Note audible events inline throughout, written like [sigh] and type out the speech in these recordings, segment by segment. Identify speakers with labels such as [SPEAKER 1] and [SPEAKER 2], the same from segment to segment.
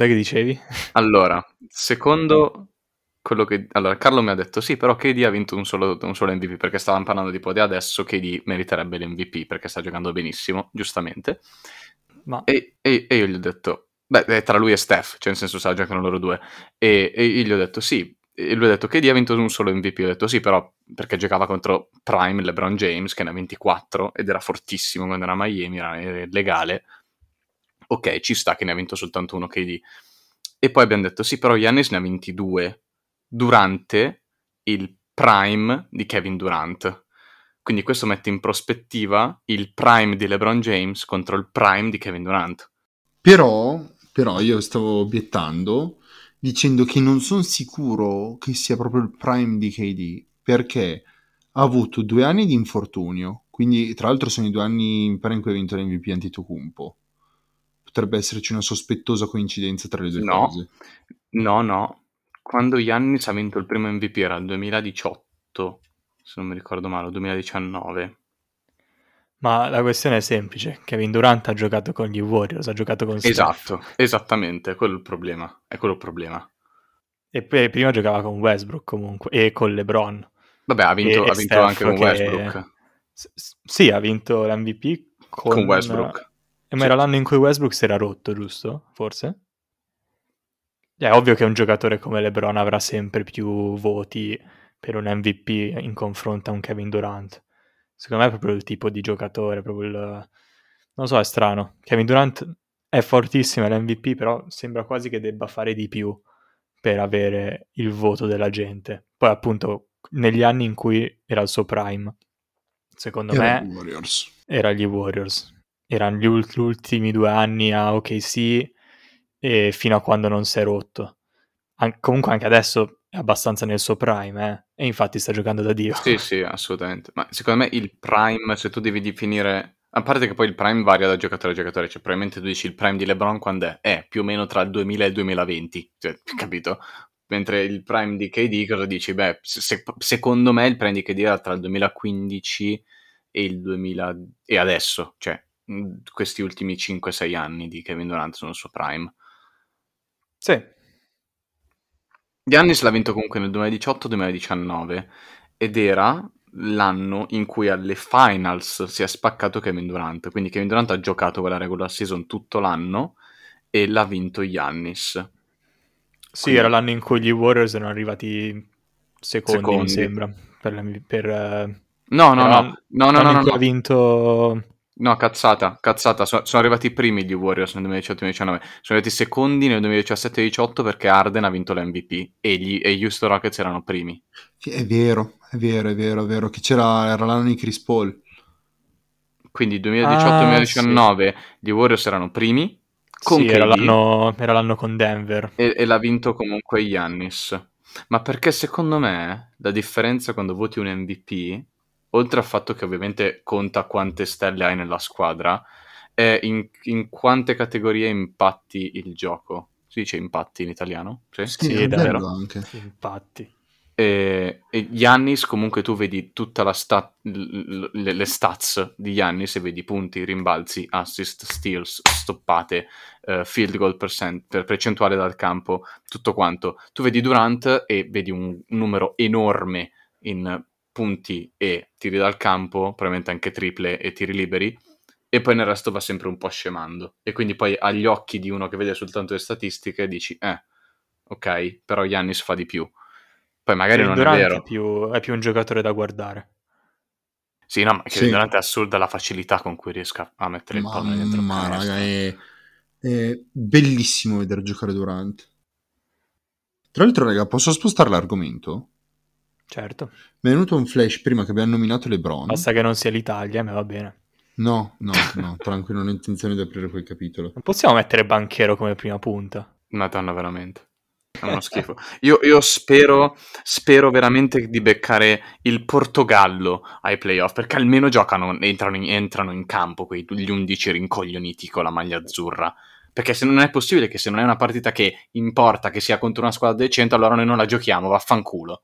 [SPEAKER 1] Cos'è che dicevi?
[SPEAKER 2] Allora, secondo quello che... Allora, Carlo mi ha detto sì, però KD ha vinto un solo, un solo MVP perché stavamo parlando di adesso KD meriterebbe l'MVP perché sta giocando benissimo, giustamente. Ma... E, e, e io gli ho detto, beh, tra lui e Steph, cioè nel senso sta giocando loro due. E, e io gli ho detto sì, e lui ha detto KD ha vinto un solo MVP. Ho detto sì, però perché giocava contro Prime LeBron James, che ne ha 24 ed era fortissimo quando era a Miami, era legale. Ok, ci sta che ne ha vinto soltanto uno KD. E poi abbiamo detto sì, però Giannis ne ha 22 durante il prime di Kevin Durant. Quindi questo mette in prospettiva il prime di LeBron James contro il prime di Kevin Durant.
[SPEAKER 3] Però, però io stavo obiettando dicendo che non sono sicuro che sia proprio il prime di KD perché ha avuto due anni di infortunio, quindi tra l'altro sono i due anni in cui ha vinto l'MVP Antetokounmpo. Potrebbe esserci una sospettosa coincidenza tra le due
[SPEAKER 2] no,
[SPEAKER 3] cose.
[SPEAKER 2] No, no. Quando Giannis ha vinto il primo MVP era il 2018, se non mi ricordo male, 2019.
[SPEAKER 1] Ma la questione è semplice, Kevin Durant ha giocato con gli Warriors, ha giocato con
[SPEAKER 2] Steph. Esatto, esattamente, quello è il problema, è quello il problema.
[SPEAKER 1] E poi prima giocava con Westbrook comunque, e con LeBron.
[SPEAKER 2] Vabbè, ha vinto, ha vinto anche con che... Westbrook.
[SPEAKER 1] S- sì, ha vinto l'MVP con,
[SPEAKER 2] con Westbrook.
[SPEAKER 1] Eh, ma era l'anno in cui Westbrook si era rotto, giusto? Forse? È ovvio che un giocatore come LeBron avrà sempre più voti per un MVP in confronto a un Kevin Durant secondo me è proprio il tipo di giocatore, proprio il... non lo so, è strano. Kevin Durant è fortissimo, è l'MVP, però sembra quasi che debba fare di più per avere il voto della gente. Poi appunto negli anni in cui era il suo prime, secondo era me
[SPEAKER 3] Warriors.
[SPEAKER 1] era gli Warriors. Erano gli ultimi due anni a OKC e fino a quando non si è rotto. An- comunque anche adesso è abbastanza nel suo prime, eh? e infatti sta giocando da Dio.
[SPEAKER 2] Sì, sì, assolutamente. Ma secondo me il prime, se tu devi definire... A parte che poi il prime varia da giocatore a giocatore, cioè probabilmente tu dici il prime di LeBron quando è? È più o meno tra il 2000 e il 2020, cioè, [laughs] capito? Mentre il prime di KD cosa dici? Beh, se, secondo me il prime di KD era tra il 2015 e il 2000 e adesso, cioè questi ultimi 5-6 anni di Kevin Durant sono il suo prime.
[SPEAKER 1] Sì,
[SPEAKER 2] Giannis l'ha vinto comunque nel 2018-2019 ed era l'anno in cui alle finals si è spaccato Kevin Durant, quindi Kevin Durant ha giocato quella regular season tutto l'anno e l'ha vinto Giannis.
[SPEAKER 1] Sì, quindi... era l'anno in cui gli Warriors erano arrivati secondi, secondi. mi sembra, per... per uh...
[SPEAKER 2] No, no, no, no, no, no, no,
[SPEAKER 1] no. ha vinto
[SPEAKER 2] No, cazzata, cazzata. So- sono arrivati i primi gli Warriors nel 2018-2019. Sono arrivati secondi nel 2017-2018 perché Arden ha vinto l'MVP e gli e Houston Rockets erano primi.
[SPEAKER 3] È vero, è vero, è vero, è vero. Che c'era, era l'anno di Chris Paul.
[SPEAKER 2] Quindi 2018-2019 ah, sì. gli Warriors erano primi.
[SPEAKER 1] Con sì, era l'anno, era l'anno, con Denver.
[SPEAKER 2] E, e l'ha vinto comunque Giannis. Ma perché secondo me la differenza quando voti un MVP oltre al fatto che ovviamente conta quante stelle hai nella squadra, è in, in quante categorie impatti il gioco. Si dice impatti in italiano?
[SPEAKER 3] Sì, sì, sì è davvero. Anche.
[SPEAKER 1] Impatti.
[SPEAKER 2] E, e Giannis comunque tu vedi tutte le, le, stats di Giannis e vedi punti, rimbalzi, assist, steals, stoppate, uh, field goal percent, per percentuale dal campo, tutto quanto. Tu vedi Durant e vedi un numero enorme in punti e tiri dal campo, probabilmente anche triple e tiri liberi, e poi nel resto va sempre un po' scemando. E quindi poi agli occhi di uno che vede soltanto le statistiche dici, eh, ok, però Yannis fa di più. Poi magari non
[SPEAKER 1] Durant
[SPEAKER 2] è vero.
[SPEAKER 1] È più, è più un giocatore da guardare.
[SPEAKER 2] Sì, no, ma che sì. Durant è assurda la facilità con cui riesca a mettere il pallone dentro.
[SPEAKER 3] Ma raga, è, è bellissimo vedere giocare Durant. Tra l'altro, raga, posso spostare l'argomento?
[SPEAKER 1] Certo.
[SPEAKER 3] Mi è venuto un flash prima che abbiamo nominato LeBron.
[SPEAKER 1] Basta che non sia l'Italia, ma va bene.
[SPEAKER 3] No, no, no, [laughs] tranquillo, non ho intenzione di aprire quel capitolo.
[SPEAKER 1] Non possiamo mettere Banchero come prima punta.
[SPEAKER 2] Madonna, veramente. È uno schifo. Io, io spero, spero veramente di beccare il Portogallo ai playoff, perché almeno giocano, entrano in, entrano in campo quei, gli undici rincoglioniti con la maglia azzurra. Perché se non è possibile che se non è una partita che importa che sia contro una squadra decente, allora noi non la giochiamo, vaffanculo.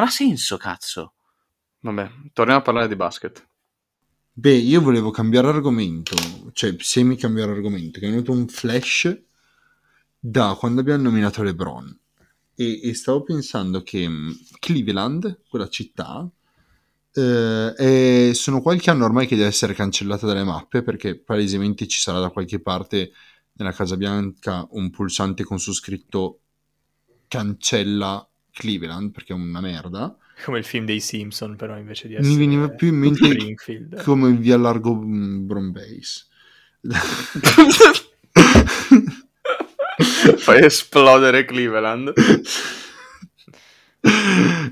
[SPEAKER 2] Non ha senso, cazzo. Vabbè, torniamo a parlare di basket.
[SPEAKER 3] Beh, io volevo cambiare argomento, cioè semi cambiare argomento, che è venuto un flash da quando abbiamo nominato LeBron. E, e stavo pensando che mh, Cleveland, quella città, eh, è- sono qualche anno ormai che deve essere cancellata dalle mappe perché palesemente ci sarà da qualche parte nella Casa Bianca un pulsante con su scritto cancella Cleveland perché è una merda.
[SPEAKER 1] Come il film dei Simpson, però invece di
[SPEAKER 3] Mi
[SPEAKER 1] essere
[SPEAKER 3] veniva più in mente
[SPEAKER 1] Springfield.
[SPEAKER 3] come via largo mm, Brombase. [laughs]
[SPEAKER 2] Fai esplodere Cleveland.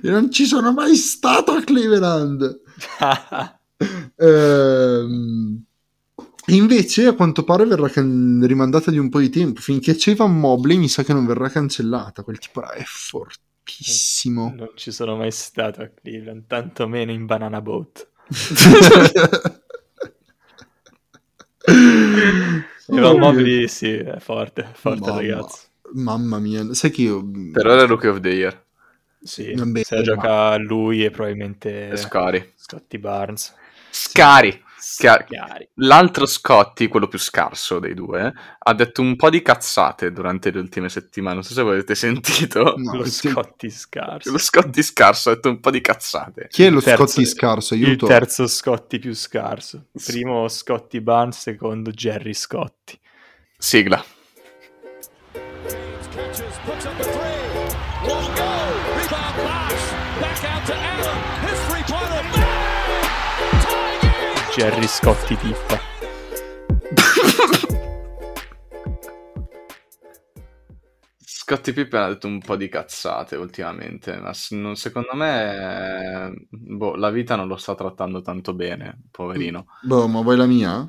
[SPEAKER 3] Io non ci sono mai stato a Cleveland. [laughs] Ehm, invece a quanto pare verrà can- rimandata di un po' di tempo finché c'è Ivan Mobley mi sa che non verrà cancellata quel tipo là è fortissimo
[SPEAKER 1] non ci sono mai stato a Cleveland, tantomeno in Banana Boat. [laughs] Evan Mobley sì, è forte, forte
[SPEAKER 3] Mamma.
[SPEAKER 1] ragazzo.
[SPEAKER 3] mamma mia sai che io
[SPEAKER 2] Per ora è Rookie of the Year.
[SPEAKER 1] Sì,
[SPEAKER 3] Vabbè,
[SPEAKER 1] se la gioca lui e probabilmente
[SPEAKER 2] E Scari.
[SPEAKER 1] Scotty Barnes.
[SPEAKER 2] Scari.
[SPEAKER 1] Chiari.
[SPEAKER 2] L'altro Scotty, quello più scarso dei due, ha detto un po' di cazzate durante le ultime settimane. Non so se avete sentito. [laughs]
[SPEAKER 3] No,
[SPEAKER 1] Lo
[SPEAKER 3] sì.
[SPEAKER 1] Scotty scarso.
[SPEAKER 2] Lo Scotty scarso ha detto un po' di cazzate.
[SPEAKER 3] chi è lo
[SPEAKER 1] Il terzo-
[SPEAKER 3] Scotty scarso
[SPEAKER 1] Il
[SPEAKER 3] aiuto
[SPEAKER 1] terzo Scotty più scarso. Primo Scotty Barnes, secondo Jerry Scotty.
[SPEAKER 2] Sigla.
[SPEAKER 4] catches, puts up a three. Game.
[SPEAKER 1] Jerry Scotty tippa.
[SPEAKER 2] Scotty Pippen ha detto un po' di cazzate ultimamente, ma non- secondo me boh, la vita non lo sta trattando tanto bene, poverino.
[SPEAKER 3] boh ma vuoi la mia?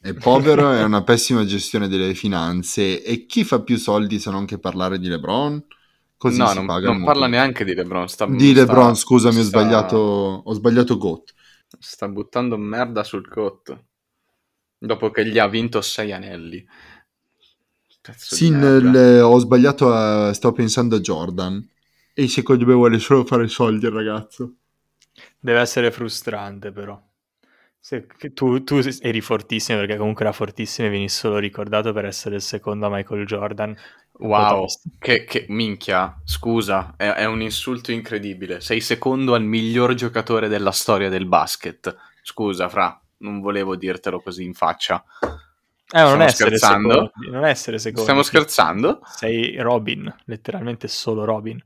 [SPEAKER 3] è povero è una [laughs] pessima gestione delle finanze e chi fa più soldi se non che parlare di LeBron? così
[SPEAKER 2] no,
[SPEAKER 3] si
[SPEAKER 2] non,
[SPEAKER 3] paga
[SPEAKER 2] non parla neanche di LeBron. Sta,
[SPEAKER 3] di
[SPEAKER 2] sta-
[SPEAKER 3] LeBron scusami ho
[SPEAKER 2] sta-
[SPEAKER 3] sbagliato ho sbagliato GOAT
[SPEAKER 2] Sta buttando merda sul cotto. Dopo che gli ha vinto sei anelli. Pezzo
[SPEAKER 3] Sì, nel- ho sbagliato, a, stavo pensando a Jordan. E secondo me vuole solo fare soldi il ragazzo.
[SPEAKER 1] Deve essere frustrante, però. Se- tu, tu eri fortissimo, perché comunque era fortissimo e veni solo ricordato per essere il secondo a Michael Jordan.
[SPEAKER 2] Wow, che, che- minchia, scusa, è, è un insulto incredibile. Sei secondo al miglior giocatore della storia del basket. Scusa, Fra, non volevo dirtelo così in faccia.
[SPEAKER 1] Eh, non essere secondi, non essere secondi.
[SPEAKER 2] Stiamo scherzando?
[SPEAKER 1] Sei Robin, letteralmente solo Robin.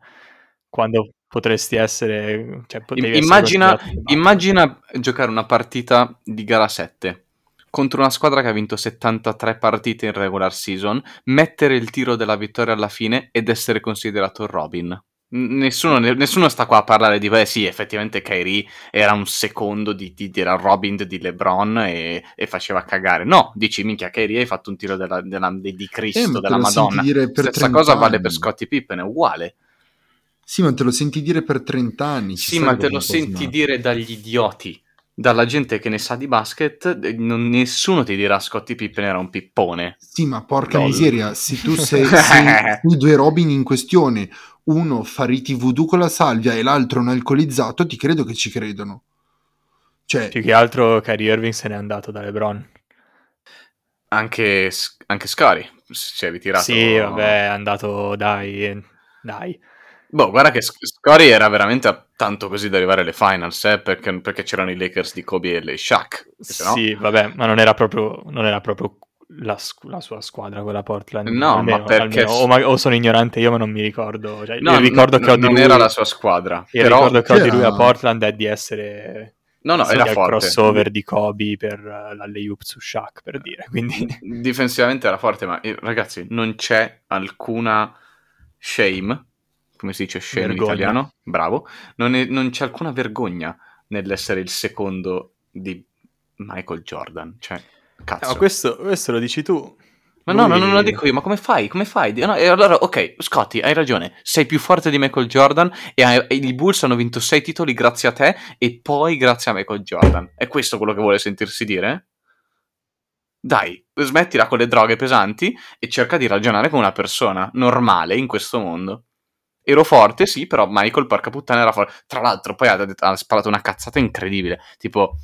[SPEAKER 1] Quando potresti essere... Cioè, essere
[SPEAKER 2] Immagina,
[SPEAKER 1] Batman.
[SPEAKER 2] immagina giocare una partita di gara 7 contro una squadra che ha vinto 73 partite in regular season, mettere il tiro della vittoria alla fine ed essere considerato Robin. Nessuno, nessuno sta qua a parlare di, beh sì, effettivamente Kyrie era un secondo di, di- era Robin di LeBron e, e faceva cagare. No, dici, minchia, Kyrie hai fatto un tiro della- della- di, Cristo,
[SPEAKER 3] Eh,
[SPEAKER 2] della Madonna.
[SPEAKER 3] dire
[SPEAKER 2] Stessa
[SPEAKER 3] 30
[SPEAKER 2] cosa vale per
[SPEAKER 3] anni.
[SPEAKER 2] Scottie Pippen, è uguale.
[SPEAKER 3] Sì, ma te lo senti dire per 30 anni.
[SPEAKER 2] Sì, ma te lo senti
[SPEAKER 3] smatti.
[SPEAKER 2] dire dagli idioti, dalla gente che ne sa di basket, non- nessuno ti dirà Scottie Pippen era un pippone.
[SPEAKER 3] Sì, ma porca
[SPEAKER 2] Lol.
[SPEAKER 3] miseria, se tu [laughs] sei, sei i due Robin in questione, uno fa riti voodoo con la salvia e l'altro un alcolizzato, ti credo che ci credono. Cioè,
[SPEAKER 1] Più che altro Kyrie Irving se n'è andato da LeBron.
[SPEAKER 2] Anche, anche Scari si è ritirato.
[SPEAKER 1] Sì, vabbè, è andato, dai, dai.
[SPEAKER 2] Boh, guarda che Sc- Scari era veramente a tanto così da arrivare alle finals, eh, perché, perché c'erano i Lakers di Kobe e le Shaq. che se no-
[SPEAKER 1] Sì, vabbè, ma non era proprio, non era proprio la, la sua squadra, quella Portland.
[SPEAKER 2] No,
[SPEAKER 1] Almeno-
[SPEAKER 2] ma perché-
[SPEAKER 1] o, ma- o sono ignorante io, ma non mi ricordo. Cioè,
[SPEAKER 2] No,
[SPEAKER 1] ricordo
[SPEAKER 2] no,
[SPEAKER 1] che ho di
[SPEAKER 2] non
[SPEAKER 1] lui,
[SPEAKER 2] era la sua squadra,
[SPEAKER 1] il
[SPEAKER 2] però...
[SPEAKER 1] ricordo che ho di lui a Portland è di essere
[SPEAKER 2] No, no, era forte.
[SPEAKER 1] crossover di Kobe per uh, l'alley-oop su Shaq, per dire. Quindi
[SPEAKER 2] Difensivamente era forte, ma eh, ragazzi, non c'è alcuna shame, come si dice shame
[SPEAKER 1] Vergogna.
[SPEAKER 2] in italiano? Bravo. Non, è- non c'è alcuna vergogna nell'essere il secondo di Michael Jordan. Cioè, cazzo.
[SPEAKER 1] No, questo, questo lo dici tu.
[SPEAKER 2] Ma no, no,
[SPEAKER 1] Lui-
[SPEAKER 2] non lo dico io, ma come fai? Come fai? No, e allora, ok, Scotty, hai ragione, sei più forte di Michael Jordan e, hai- e i Bulls hanno vinto sei titoli grazie a te e poi grazie a Michael Jordan. È questo quello che vuole sentirsi dire? Dai, smettila con le droghe pesanti e cerca di ragionare come una persona normale in questo mondo. Ero forte, sì, però Michael, porca puttana, era forte. Tra l'altro, poi ha, ha sparato una cazzata incredibile. Tipo,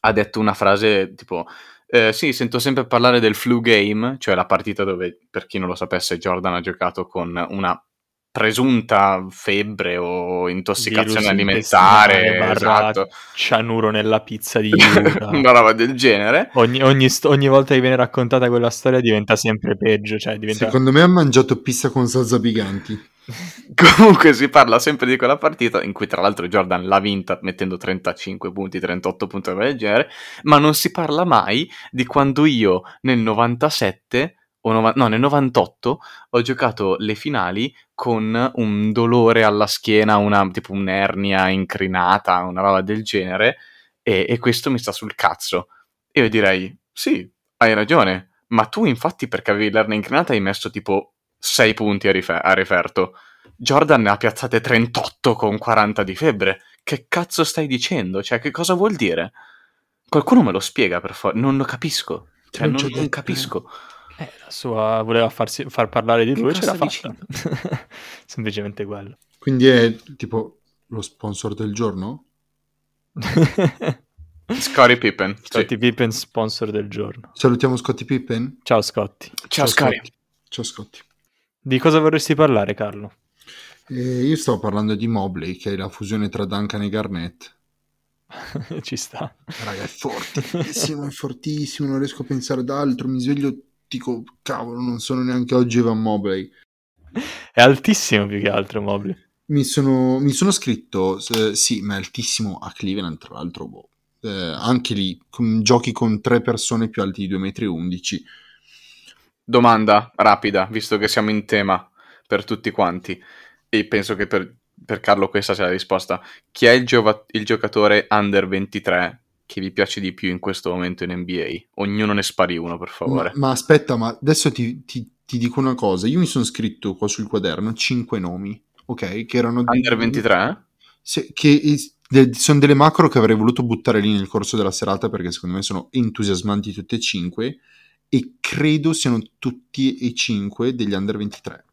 [SPEAKER 2] ha detto una frase tipo: Eh, sì, sento sempre parlare del flu game, cioè la partita dove, per chi non lo sapesse, Jordan ha giocato con una presunta febbre o intossicazione
[SPEAKER 1] Virus
[SPEAKER 2] alimentare, esatto,
[SPEAKER 1] cianuro nella pizza di [laughs] Utah.
[SPEAKER 2] una roba del genere.
[SPEAKER 1] ogni, ogni ogni volta che viene raccontata quella storia diventa sempre peggio, cioè diventa...
[SPEAKER 3] Secondo me ha mangiato pizza con salsa piganti. [laughs]
[SPEAKER 2] Comunque si parla sempre di quella partita in cui tra l'altro Jordan l'ha vinta mettendo 35 punti, 38 punti del genere, ma non si parla mai di quando io nel 97 o nova- no, nel 98 ho giocato le finali con un dolore alla schiena, una, tipo un'ernia incrinata, una roba del genere, e, e questo mi sta sul cazzo. E io direi, sì, hai ragione, ma tu infatti perché avevi l'ernia incrinata hai messo tipo 6 punti a, rife- a referto. Jordan ne ha piazzate 38 con 40 di febbre. Che cazzo stai dicendo? Cioè, che cosa vuol dire? Qualcuno me lo spiega, per favore. Non lo capisco. Cioè,
[SPEAKER 3] Non
[SPEAKER 2] non, non capisco.
[SPEAKER 1] Eh, la sua voleva farsi, far parlare di
[SPEAKER 2] Che
[SPEAKER 1] lui ce l'ha fatta. [laughs] Semplicemente quello.
[SPEAKER 3] Quindi è tipo lo sponsor del giorno? [laughs]
[SPEAKER 2] Scottie Pippen. sì.
[SPEAKER 1] Scottie Pippen sponsor del giorno.
[SPEAKER 3] Salutiamo Scottie Pippen.
[SPEAKER 1] Ciao Scotty.
[SPEAKER 2] Ciao, Scottie.
[SPEAKER 3] Ciao Scottie.
[SPEAKER 1] Di cosa vorresti parlare, Carlo?
[SPEAKER 3] Eh, io stavo parlando di Mobley, che è la fusione tra Duncan e Garnett. [laughs]
[SPEAKER 1] Ci sta.
[SPEAKER 3] Raga, è fortissimo, è fortissimo, non riesco a pensare ad altro. Mi sveglio, dico, cavolo, non sono neanche oggi Evan Mobley.
[SPEAKER 1] È altissimo più che altro Mobley.
[SPEAKER 3] Mi sono, mi sono scritto, eh, sì, ma è altissimo a Cleveland, tra l'altro, boh. Eh, anche lì, con- giochi con tre persone più alti di 2,11 m.
[SPEAKER 2] Domanda rapida, visto che siamo in tema per tutti quanti. E penso che per, per Carlo questa sia la risposta. Chi è il, giova- il giocatore under 23 che vi piace di più in questo momento in NBA? Ognuno ne spari uno, per favore.
[SPEAKER 3] Ma, ma aspetta, ma adesso ti, ti- ti dico una cosa. Io mi sono scritto qua sul quaderno cinque nomi, ok? Che erano...
[SPEAKER 2] Under 23?
[SPEAKER 3] Sì, che de- sono delle macro che avrei voluto buttare lì nel corso della serata perché secondo me sono entusiasmanti tutte e cinque e credo siano tutti e cinque degli under 23.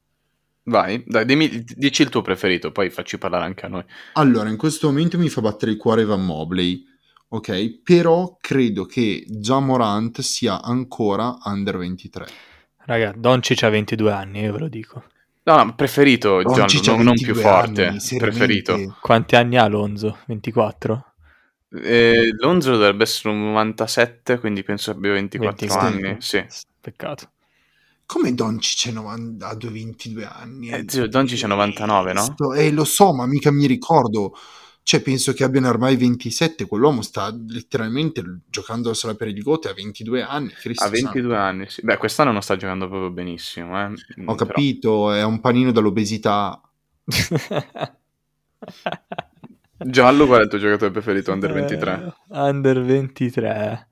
[SPEAKER 2] Vai, dai, dimmi, dici il tuo preferito, poi facci parlare anche a noi.
[SPEAKER 3] Allora, in questo momento mi fa battere il cuore Van Mobley, ok? Però credo che già Morant sia ancora under 23.
[SPEAKER 1] Raga, Doncic ha 22 anni, io ve lo dico.
[SPEAKER 2] No, no, preferito, John,
[SPEAKER 3] Doncic ha
[SPEAKER 2] non, non
[SPEAKER 3] 22
[SPEAKER 2] più forte.
[SPEAKER 3] anni,
[SPEAKER 2] preferito.
[SPEAKER 1] Quanti anni ha Alonso? 24?
[SPEAKER 2] Eh, Lonzo dovrebbe essere un 97, quindi penso abbia 24
[SPEAKER 1] 25.
[SPEAKER 2] anni. Sì.
[SPEAKER 1] Peccato.
[SPEAKER 3] Come Doncic 90 ha 22 anni?
[SPEAKER 2] Eh, zio, Doncic è 99, no?
[SPEAKER 3] Eh, lo so, ma mica mi ricordo. Cioè, penso che abbiano ormai 27. Quell'uomo sta letteralmente giocandosela per il gote a 22 anni. Cristo
[SPEAKER 2] Ha 22 anni, sì. Beh, quest'anno non sta giocando proprio benissimo, eh.
[SPEAKER 3] santo. Ho
[SPEAKER 2] Però-
[SPEAKER 3] capito, è un panino dall'obesità. [laughs]
[SPEAKER 2] Giallo, qual è il tuo giocatore preferito under 23?
[SPEAKER 1] Eh, under 23.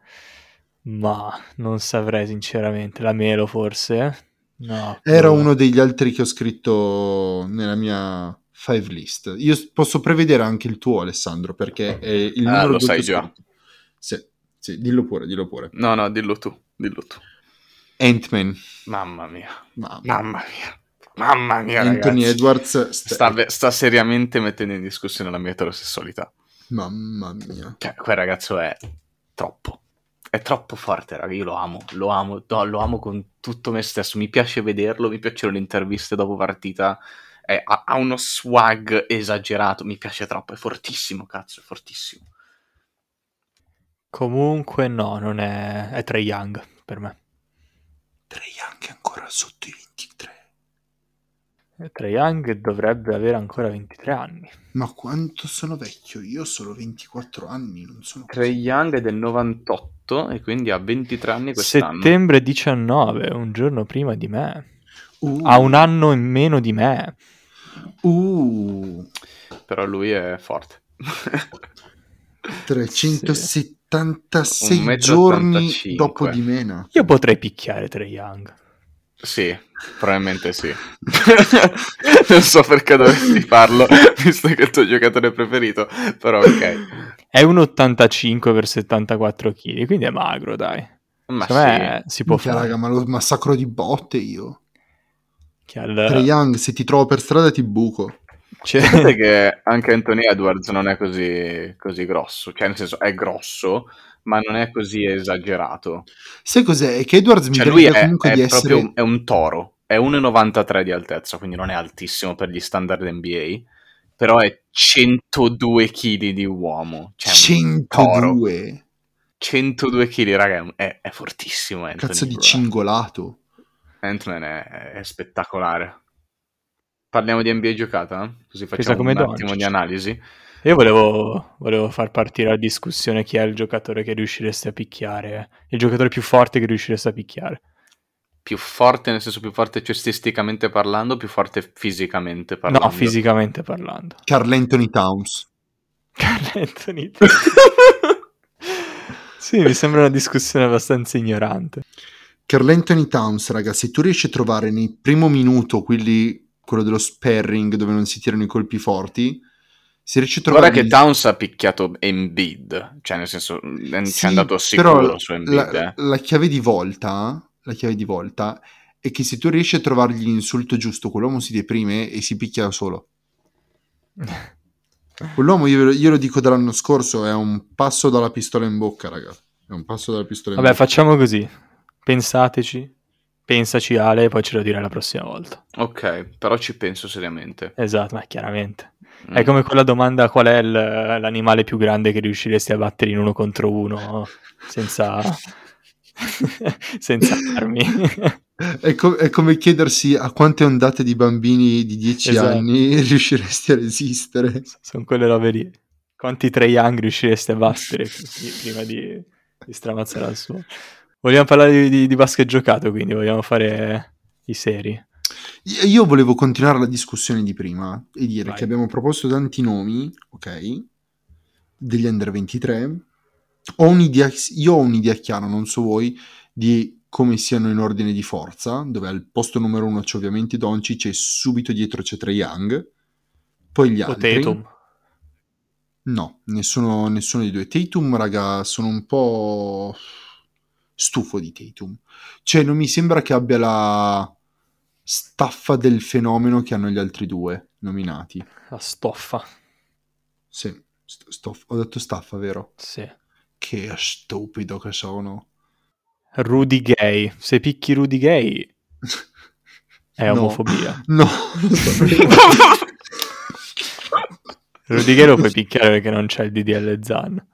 [SPEAKER 1] Ma non saprei sinceramente. La Melo forse? No.
[SPEAKER 3] Era
[SPEAKER 1] boh.
[SPEAKER 3] uno degli altri che ho scritto nella mia five list. Io posso prevedere anche il tuo, Alessandro, perché è il
[SPEAKER 2] Ah,
[SPEAKER 3] numero
[SPEAKER 2] lo
[SPEAKER 3] due
[SPEAKER 2] sai già.
[SPEAKER 3] Sì, sì, dillo pure, dillo pure.
[SPEAKER 2] No, no, dillo tu, dillo tu.
[SPEAKER 3] Ant-Man,
[SPEAKER 2] Mamma mia,
[SPEAKER 3] mamma.
[SPEAKER 2] mamma mia, mamma mia,
[SPEAKER 3] Anthony
[SPEAKER 2] ragazzi.
[SPEAKER 3] Edwards, sta-
[SPEAKER 2] Sta, sta seriamente mettendo in discussione la mia eterosessualità.
[SPEAKER 3] mamma mia.
[SPEAKER 2] Cioè, quel ragazzo è troppo. È troppo forte, raga. Io lo amo, lo amo, no, lo amo con tutto me stesso. Mi piace vederlo, mi piacciono le interviste dopo partita. È- ha, ha uno swag esagerato. Mi piace troppo. È fortissimo, cazzo, è fortissimo.
[SPEAKER 1] Comunque no, non è... È Trae Young per me.
[SPEAKER 3] Trey anche ancora sotto i 23.
[SPEAKER 1] Trae Young dovrebbe avere ancora 23 anni.
[SPEAKER 3] Ma quanto sono vecchio? Io ho solo 24 anni, non sono
[SPEAKER 2] Trey Young è del 98 e quindi ha 23 anni quest'anno.
[SPEAKER 1] Settembre 19, un giorno prima di me.
[SPEAKER 3] Uh,
[SPEAKER 1] Ha un anno in meno di me.
[SPEAKER 3] Uh,
[SPEAKER 2] Però lui è forte. [laughs]
[SPEAKER 3] 376
[SPEAKER 2] Un metro
[SPEAKER 3] giorni
[SPEAKER 2] 85.
[SPEAKER 3] dopo di mena.
[SPEAKER 1] Io potrei picchiare Trae Young.
[SPEAKER 2] sì, probabilmente sì. [laughs] non so perché dovresti farlo, [laughs] visto che è il tuo giocatore preferito. Però ok.
[SPEAKER 1] È un 85 per 74 kg, quindi è magro, dai.
[SPEAKER 2] Ma sì.
[SPEAKER 1] me si può
[SPEAKER 3] Minchia,
[SPEAKER 1] fare.
[SPEAKER 3] raga, ma lo massacro di botte io.
[SPEAKER 1] Che al-
[SPEAKER 3] Trae Young, se ti trovo per strada ti buco.
[SPEAKER 1] c'è-
[SPEAKER 2] Sapete [laughs] che anche Anthony Edwards non è così, così grosso, cioè nel senso è grosso, ma non è così esagerato.
[SPEAKER 3] Sai cos'è? È che Edwards mi
[SPEAKER 2] Cioè, lui è,
[SPEAKER 3] comunque
[SPEAKER 2] è
[SPEAKER 3] di essere...
[SPEAKER 2] proprio è un toro, è 1,93 di altezza, quindi non è altissimo per gli standard NBA, però è 102 kg di uomo. Cioè, un toro.
[SPEAKER 3] 102.
[SPEAKER 2] 102 kg, raga, è, è fortissimo Anthony.
[SPEAKER 3] Cazzo di
[SPEAKER 2] bro.
[SPEAKER 3] cingolato.
[SPEAKER 2] Anthony è, è spettacolare. Parliamo di NBA giocata? Così
[SPEAKER 1] Pesa
[SPEAKER 2] facciamo
[SPEAKER 1] come
[SPEAKER 2] un
[SPEAKER 1] Doncic.
[SPEAKER 2] attimo di analisi.
[SPEAKER 1] Io volevo, volevo far partire la discussione chi è il giocatore che riuscireste a picchiare, il giocatore più forte che riuscireste a picchiare.
[SPEAKER 2] Più forte, nel senso più forte cestisticamente parlando, più forte fisicamente parlando.
[SPEAKER 1] No, fisicamente parlando.
[SPEAKER 3] Carl Anthony Towns. [laughs]
[SPEAKER 1] Carl Anthony. [laughs] sì, mi sembra una discussione abbastanza ignorante.
[SPEAKER 3] Carl Anthony Towns, raga, se tu riesci a trovare nel primo minuto quelli, quello dello sparring dove non si tirano i colpi forti, se riesci a trovare...
[SPEAKER 2] Guarda che Towns ha picchiato Embiid, cioè nel senso eh, ci è andato
[SPEAKER 3] però
[SPEAKER 2] sicuro su Embiid.
[SPEAKER 3] la,
[SPEAKER 2] eh.
[SPEAKER 3] la chiave di volta, la chiave di volta è che se tu riesci a trovargli l'insulto giusto, quell'uomo si deprime e si picchia da solo. [laughs] Quell'uomo, io, io lo dico dall'anno scorso, è un passo dalla pistola in bocca, raga. È un passo dalla pistola in
[SPEAKER 1] Vabbè,
[SPEAKER 3] bocca.
[SPEAKER 1] facciamo così. Pensateci. Pensaci Ale e poi ce lo direi la prossima volta.
[SPEAKER 2] Ok, però ci penso seriamente.
[SPEAKER 1] Esatto, ma chiaramente.
[SPEAKER 2] Mm.
[SPEAKER 1] È come quella domanda qual è il- l'animale più grande che riusciresti a battere in uno contro uno senza, [laughs] senza armi.
[SPEAKER 3] È, co- è come chiedersi a quante ondate di bambini di 10
[SPEAKER 1] Esatto.
[SPEAKER 3] anni [laughs] riusciresti a resistere.
[SPEAKER 1] Sono quelle robe lì. Quanti Trae Young riusciresti a battere [laughs] prima di, di stramazzare al suo? Vogliamo parlare di, di- di basket giocato, quindi vogliamo fare i seri.
[SPEAKER 3] Io volevo continuare la discussione di prima e dire
[SPEAKER 1] Vai.
[SPEAKER 3] che abbiamo proposto tanti nomi, ok, degli under 23. Ho un'idea, io ho un'idea chiara, non so voi, di come siano in ordine di forza, dove al posto numero uno c'è ovviamente Doncic e subito dietro c'è Trae Young. Poi gli
[SPEAKER 1] O
[SPEAKER 3] altri.
[SPEAKER 1] Tatum.
[SPEAKER 3] No, nessuno, nessuno dei due. Tatum, raga, sono un po' stufo di Tatum. Cioè, non mi sembra che abbia la staffa del fenomeno che hanno gli altri due nominati.
[SPEAKER 1] La stoffa.
[SPEAKER 3] Sì, st- stoff- ho detto staffa, vero?
[SPEAKER 1] Sì.
[SPEAKER 3] Che stupido che sono.
[SPEAKER 1] Rudy Gay. Se picchi Rudy Gay è
[SPEAKER 3] No.
[SPEAKER 1] omofobia. [laughs]
[SPEAKER 3] No, lo [laughs] so.
[SPEAKER 1] Rudy Gay lo puoi picchiare perché non c'è il DDL Zan.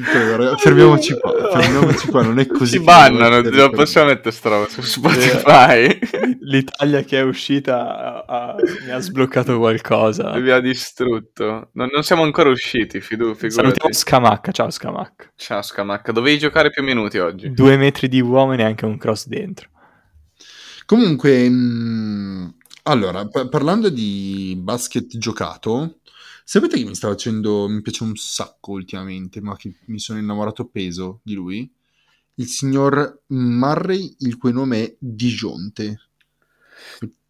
[SPEAKER 3] Prego, [laughs] raga, fermiamoci qua, fermiamoci qua, non è così.
[SPEAKER 2] Ci bannano, non possiamo mettere sta roba su Spotify. [laughs]
[SPEAKER 1] L'Italia che è uscita ha- ha- mi ha sbloccato qualcosa.
[SPEAKER 2] Mi ha distrutto. Non, non siamo ancora usciti, fidu, figurati.
[SPEAKER 1] Salutiamo Scamacca. Ciao Scamacca.
[SPEAKER 2] Ciao Scamacca, dovevi giocare più minuti oggi.
[SPEAKER 1] Due metri di uomo e neanche un cross dentro.
[SPEAKER 3] Comunque, mh, allora, pa- parlando di basket giocato, sapete che mi sta facendo, mi piace un sacco ultimamente, ma che mi sono innamorato peso di lui? Il signor Murray, il cui nome è Dijonte.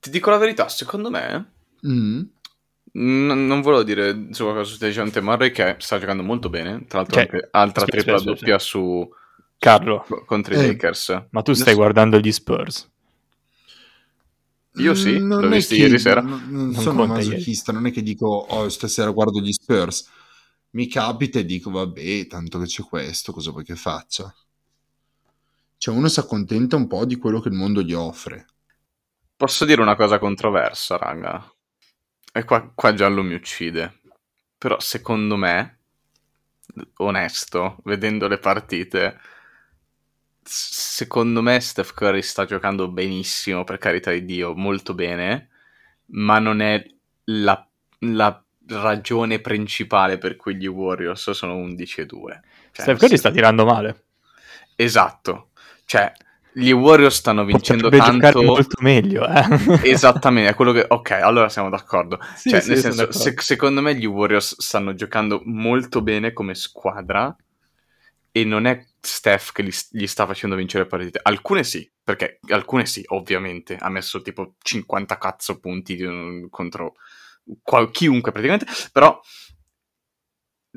[SPEAKER 2] Ti dico la verità, secondo me...
[SPEAKER 3] Mm,
[SPEAKER 2] n- non volevo dire su qualcosa su Dejante Murray che sta giocando molto bene. Tra l'altro, anche altra
[SPEAKER 1] Aspetta,
[SPEAKER 2] tripla
[SPEAKER 1] aspetta,
[SPEAKER 2] doppia su
[SPEAKER 1] Carlo,
[SPEAKER 2] contro i
[SPEAKER 3] Eh,
[SPEAKER 2] Lakers.
[SPEAKER 1] ma tu stai
[SPEAKER 2] Adesso-
[SPEAKER 1] guardando gli Spurs.
[SPEAKER 2] Io sì,
[SPEAKER 3] non
[SPEAKER 2] l'ho
[SPEAKER 3] è
[SPEAKER 2] visto
[SPEAKER 3] che-
[SPEAKER 2] ieri sera.
[SPEAKER 3] Non, non
[SPEAKER 1] Non
[SPEAKER 3] sono masochista, non è che dico, oh, stasera guardo gli Spurs. Mi capita e dico, vabbè, tanto che c'è questo, cosa vuoi che faccia? Cioè, uno si accontenta un po' di quello che il mondo gli offre.
[SPEAKER 2] Posso dire una cosa controversa, raga? E qua, qua Giallo mi uccide. Però secondo me, onesto, vedendo le partite, secondo me Steph Curry sta giocando benissimo, per carità di Dio, molto bene, ma non è la, la ragione principale per cui gli Warriors sono 11 e 2. Cioè,
[SPEAKER 1] Steph Curry sta tirando male.
[SPEAKER 2] Esatto. Cioè, gli Warriors stanno vincendo
[SPEAKER 1] Potrebbe
[SPEAKER 2] tanto...
[SPEAKER 1] molto meglio. Eh? [laughs]
[SPEAKER 2] Esattamente, è quello che... Ok, allora siamo d'accordo.
[SPEAKER 1] Sì,
[SPEAKER 2] cioè,
[SPEAKER 1] sì,
[SPEAKER 2] nel senso,
[SPEAKER 1] d'accordo.
[SPEAKER 2] se- secondo me gli Warriors stanno giocando molto bene come squadra e non è Steph che gli, gli sta facendo vincere partite. Alcune sì, perché alcune sì, ovviamente. Ha messo tipo 50 cazzo punti di- contro qual- chiunque praticamente, però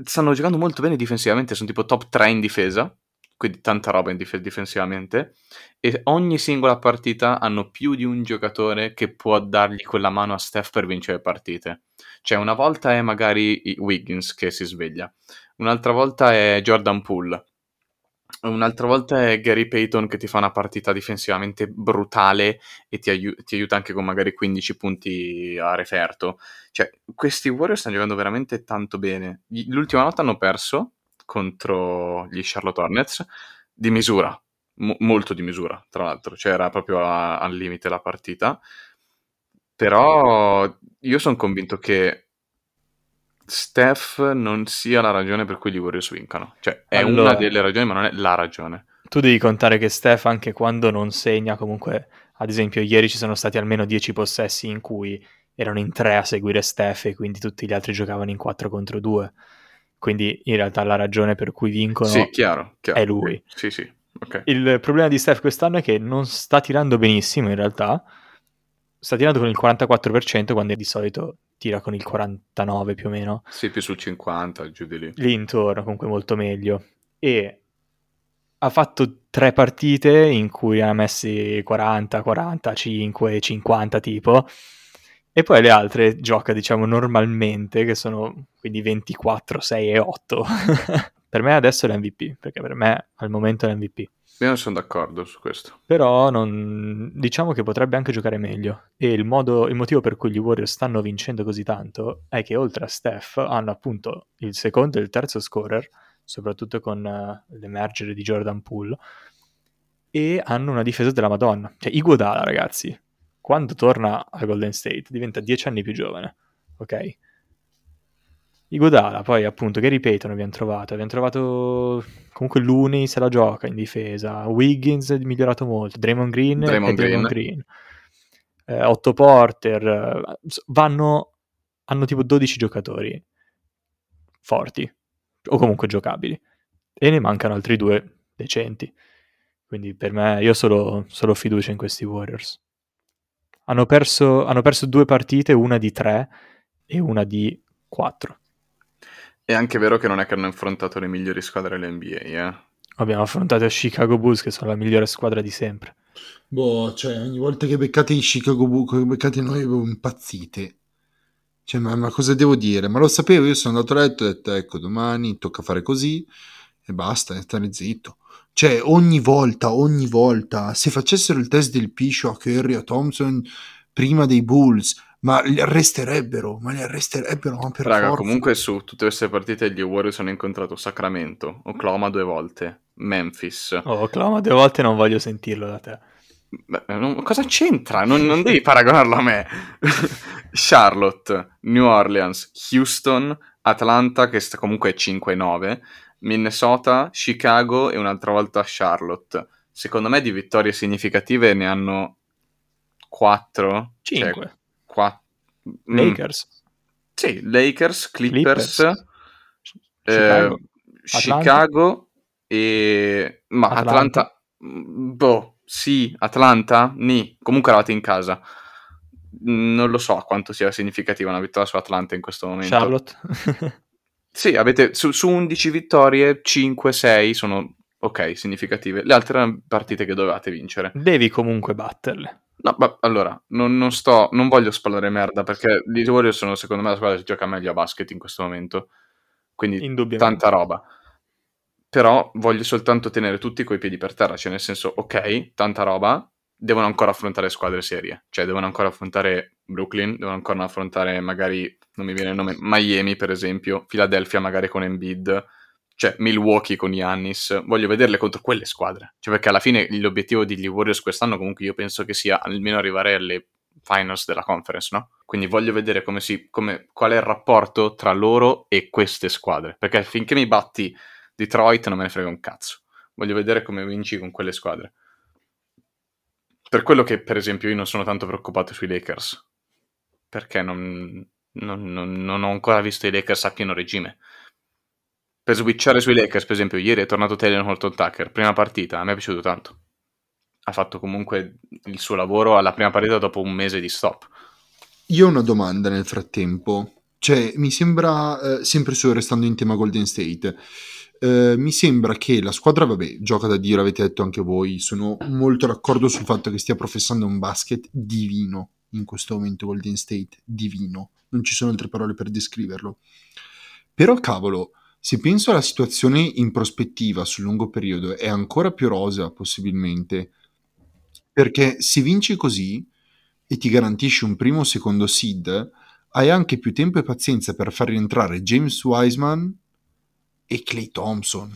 [SPEAKER 2] stanno giocando molto bene difensivamente, sono tipo top 3 in difesa quindi tanta roba in dif- difensivamente, e ogni singola partita hanno più di un giocatore che può dargli quella mano a Steph per vincere partite. Cioè una volta è magari Wiggins che si sveglia, un'altra volta è Jordan Poole, un'altra volta è Gary Payton che ti fa una partita difensivamente brutale e ti, aiu- ti aiuta anche con magari 15 punti a referto. Cioè, questi Warriors stanno giocando veramente tanto bene. L'ultima notte hanno perso contro gli Charlotte Hornets di misura, mo- molto di misura, tra l'altro. Cioè, era proprio a- al limite la partita. Però io sono convinto che Steph non sia la ragione per cui gli Warriors vincano. Cioè, è
[SPEAKER 1] Allora-
[SPEAKER 2] una delle ragioni, ma non è la ragione.
[SPEAKER 1] Tu devi contare che Steph anche quando non segna, comunque, ad esempio, ieri ci sono stati almeno 10 possessi in cui erano in tre a seguire Steph e quindi tutti gli altri giocavano in 4 contro 2. Quindi in realtà la ragione per cui vincono
[SPEAKER 2] Sì, chiaro, chiaro.
[SPEAKER 1] è lui.
[SPEAKER 2] Sì, sì, ok.
[SPEAKER 1] Il problema di Steph quest'anno è che non sta tirando benissimo in realtà. Sta tirando con il 44% quando di solito tira con il 49 più o meno.
[SPEAKER 2] Sì, più sul 50, giù di lì.
[SPEAKER 1] Lì intorno, comunque molto meglio. E ha fatto tre partite in cui ha messi 40, 45, 50 tipo. E poi le altre gioca, diciamo, normalmente, che sono quindi 24, 6 e 8. [laughs] per me adesso è l'MVP, perché per me al momento è l'MVP.
[SPEAKER 2] Io non sono d'accordo su questo.
[SPEAKER 1] Però non- diciamo che potrebbe anche giocare meglio. E il, modo- il motivo per cui gli Warriors stanno vincendo così tanto è che oltre a Steph hanno appunto il secondo e il terzo scorer, soprattutto con eh, l'emergere di Jordan Poole, e hanno una difesa della Madonna. Cioè, Iguodala, ragazzi, quando torna a Golden State diventa 10 anni più giovane, ok? Iguodala, poi appunto Gary Payton abbiamo trovato, abbiamo trovato comunque Looney se la gioca in difesa, Wiggins è migliorato molto, Draymond Green
[SPEAKER 2] Draymond
[SPEAKER 1] e Draymond
[SPEAKER 2] Green.
[SPEAKER 1] Green. Eh, Otto Porter, vanno, hanno tipo 12 giocatori forti o comunque giocabili e ne mancano altri due decenti. Quindi per me io solo, solo fiducia in questi Warriors. Hanno perso, hanno perso due partite, una di tre e una di quattro.
[SPEAKER 2] È anche vero che non è che hanno affrontato le migliori squadre dell'NBA, eh.
[SPEAKER 1] Abbiamo affrontato i Chicago Bulls che sono la migliore squadra di sempre.
[SPEAKER 3] Boh, cioè, ogni volta che beccate i Chicago Bulls, che beccate noi, voi impazzite. Cioè, ma, ma cosa devo dire? Ma lo sapevo, io sono andato a letto e ho detto, ecco, domani tocca fare così e basta, e stare zitto. Cioè, ogni volta, ogni volta, se facessero il test del piscio a Curry, a Thompson, prima dei Bulls, ma li arresterebbero, ma li arresterebbero, ma per
[SPEAKER 2] Raga,
[SPEAKER 3] forza.
[SPEAKER 2] comunque su tutte queste partite gli Warriors hanno incontrato Sacramento, Oklahoma due volte, Memphis.
[SPEAKER 1] Oh, Oklahoma due volte non voglio sentirlo da te.
[SPEAKER 2] Beh, non- cosa c'entra? Non, non devi paragonarlo a me. [laughs] Charlotte, New Orleans, Houston, Atlanta, che sta comunque è 5-9, Minnesota, Chicago e un'altra volta Charlotte. Secondo me di vittorie significative ne hanno 4.
[SPEAKER 1] 5.
[SPEAKER 2] Mm,
[SPEAKER 1] Lakers.
[SPEAKER 2] sì, Lakers, Clippers,
[SPEAKER 1] Clippers.
[SPEAKER 2] eh,
[SPEAKER 1] Chicago.
[SPEAKER 2] Chicago e... Ma
[SPEAKER 1] Atlanta.
[SPEAKER 2] Atlanta... mm, Boh, sì, Atlanta, ni. Comunque eravate in casa. Mm, Non lo so quanto sia significativa una vittoria su Atlanta in questo momento.
[SPEAKER 1] Charlotte. [laughs]
[SPEAKER 2] Sì, avete su, su 11 vittorie, 5-6 sono ok, significative. Le altre erano partite che dovevate vincere.
[SPEAKER 1] Devi comunque batterle.
[SPEAKER 2] No, ma allora, non, non sto, non voglio spallare merda perché gli Warriors sono secondo me la squadra che gioca meglio a basket in questo momento. Quindi tanta roba. Però voglio soltanto tenere tutti coi piedi per terra, cioè nel senso, ok, tanta roba, devono ancora affrontare squadre serie, cioè devono ancora affrontare Brooklyn, devono ancora affrontare magari, non mi viene il nome, Miami per esempio, Philadelphia magari con Embiid, cioè Milwaukee con Giannis, voglio vederle contro quelle squadre, cioè perché alla fine l'obiettivo degli Warriors quest'anno comunque io penso che sia almeno arrivare alle finals della conference, no? Quindi voglio vedere come si, come, qual è il rapporto tra loro e queste squadre, perché finché mi batti Detroit non me ne frega un cazzo, voglio vedere come vinci con quelle squadre. Per quello che, per esempio, io non sono tanto preoccupato sui Lakers, perché non, non- non- non ho ancora visto i Lakers a pieno regime. Per switchare sui Lakers, per esempio, ieri è tornato Taylor Horton Tucker, prima partita, a me è piaciuto tanto. Ha fatto comunque il suo lavoro alla prima partita dopo un mese di stop.
[SPEAKER 3] Io ho una domanda nel frattempo. Cioè, mi sembra, eh, sempre su restando in tema Golden State, Eh, mi sembra che la squadra, vabbè, gioca da Dio, l'avete detto anche voi, sono molto d'accordo sul fatto che stia professando un basket divino in questo momento Golden State, divino, non ci sono altre parole per descriverlo. Però cavolo, se penso alla situazione in prospettiva sul lungo periodo è ancora più rosa possibilmente, perché se vinci così e ti garantisci un primo o secondo seed, hai anche più tempo e pazienza per far rientrare James Wiseman e Clay Thompson.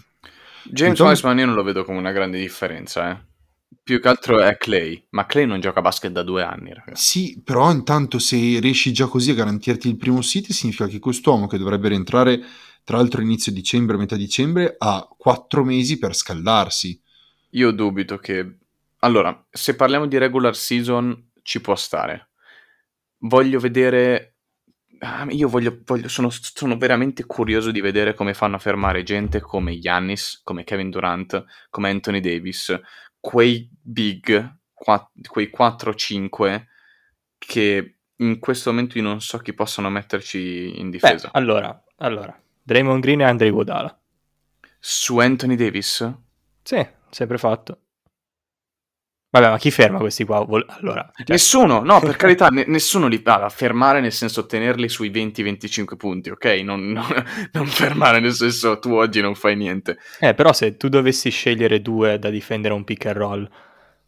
[SPEAKER 2] James
[SPEAKER 3] Tom-
[SPEAKER 2] Wiseman io non lo vedo come una grande differenza, eh. Più che altro è Clay, ma Clay non gioca a basket da due anni, ragazzi.
[SPEAKER 3] Sì, però intanto se riesci già così a garantirti il primo seed, significa che quest'uomo che dovrebbe rientrare tra l'altro inizio dicembre, metà dicembre, ha quattro mesi per scaldarsi.
[SPEAKER 2] Io dubito che... Allora, se parliamo di regular season ci può stare. Voglio vedere... ah, io voglio, voglio- sono, sono veramente curioso di vedere come fanno a fermare gente come Giannis, come Kevin Durant, come Anthony Davis, quei big, qua- quei 4-5 che in questo momento io non so chi possano metterci in
[SPEAKER 1] Beh,
[SPEAKER 2] difesa.
[SPEAKER 1] allora, allora, Draymond Green e Andre Iguodala.
[SPEAKER 2] Su Anthony Davis?
[SPEAKER 1] Sì, sempre fatto. Vabbè, ma chi ferma questi qua? Vol- Allora, cioè,
[SPEAKER 2] Nessuno, no, per [laughs] carità, ne- nessuno li ah, fermare nel senso tenerli sui 20-25 punti, ok? Non, [laughs] non- non fermare nel senso tu oggi non fai niente.
[SPEAKER 1] eh, però se tu dovessi scegliere due da difendere un pick and roll,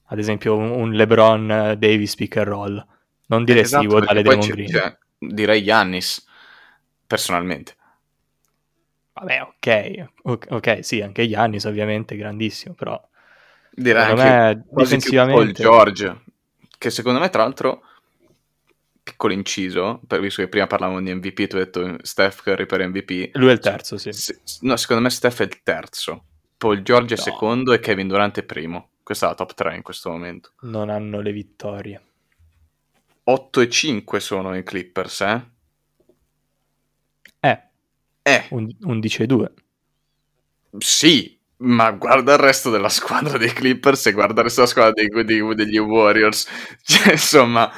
[SPEAKER 1] ad esempio un, un LeBron eh, Davis pick and roll, non diresti
[SPEAKER 2] Esatto,
[SPEAKER 1] Iguodala e Draymond Green.
[SPEAKER 2] cioè, direi Giannis, personalmente.
[SPEAKER 1] Vabbè, ok, ok, ok, sì, anche Giannis ovviamente, grandissimo, però
[SPEAKER 2] Direi
[SPEAKER 1] Secondo me,
[SPEAKER 2] più Paul
[SPEAKER 1] difensivamente-
[SPEAKER 2] George, che secondo me tra l'altro, piccolo inciso, per visto che prima parlavamo di MVP, tu hai detto Steph Curry per MVP.
[SPEAKER 1] lui è il terzo, sì.
[SPEAKER 2] Se- no, secondo me Steph è il terzo, Paul George è
[SPEAKER 1] No.
[SPEAKER 2] secondo e Kevin Durant è primo. Questa è la top 3 in questo momento.
[SPEAKER 1] Non hanno le vittorie.
[SPEAKER 2] 8 e 5 sono i Clippers? Eh,
[SPEAKER 1] Eh, un- 11 e 2.
[SPEAKER 2] sì, ma guarda il resto della squadra dei Clippers e guarda il resto della squadra dei- dei- degli Warriors. [laughs] Cioè, insomma,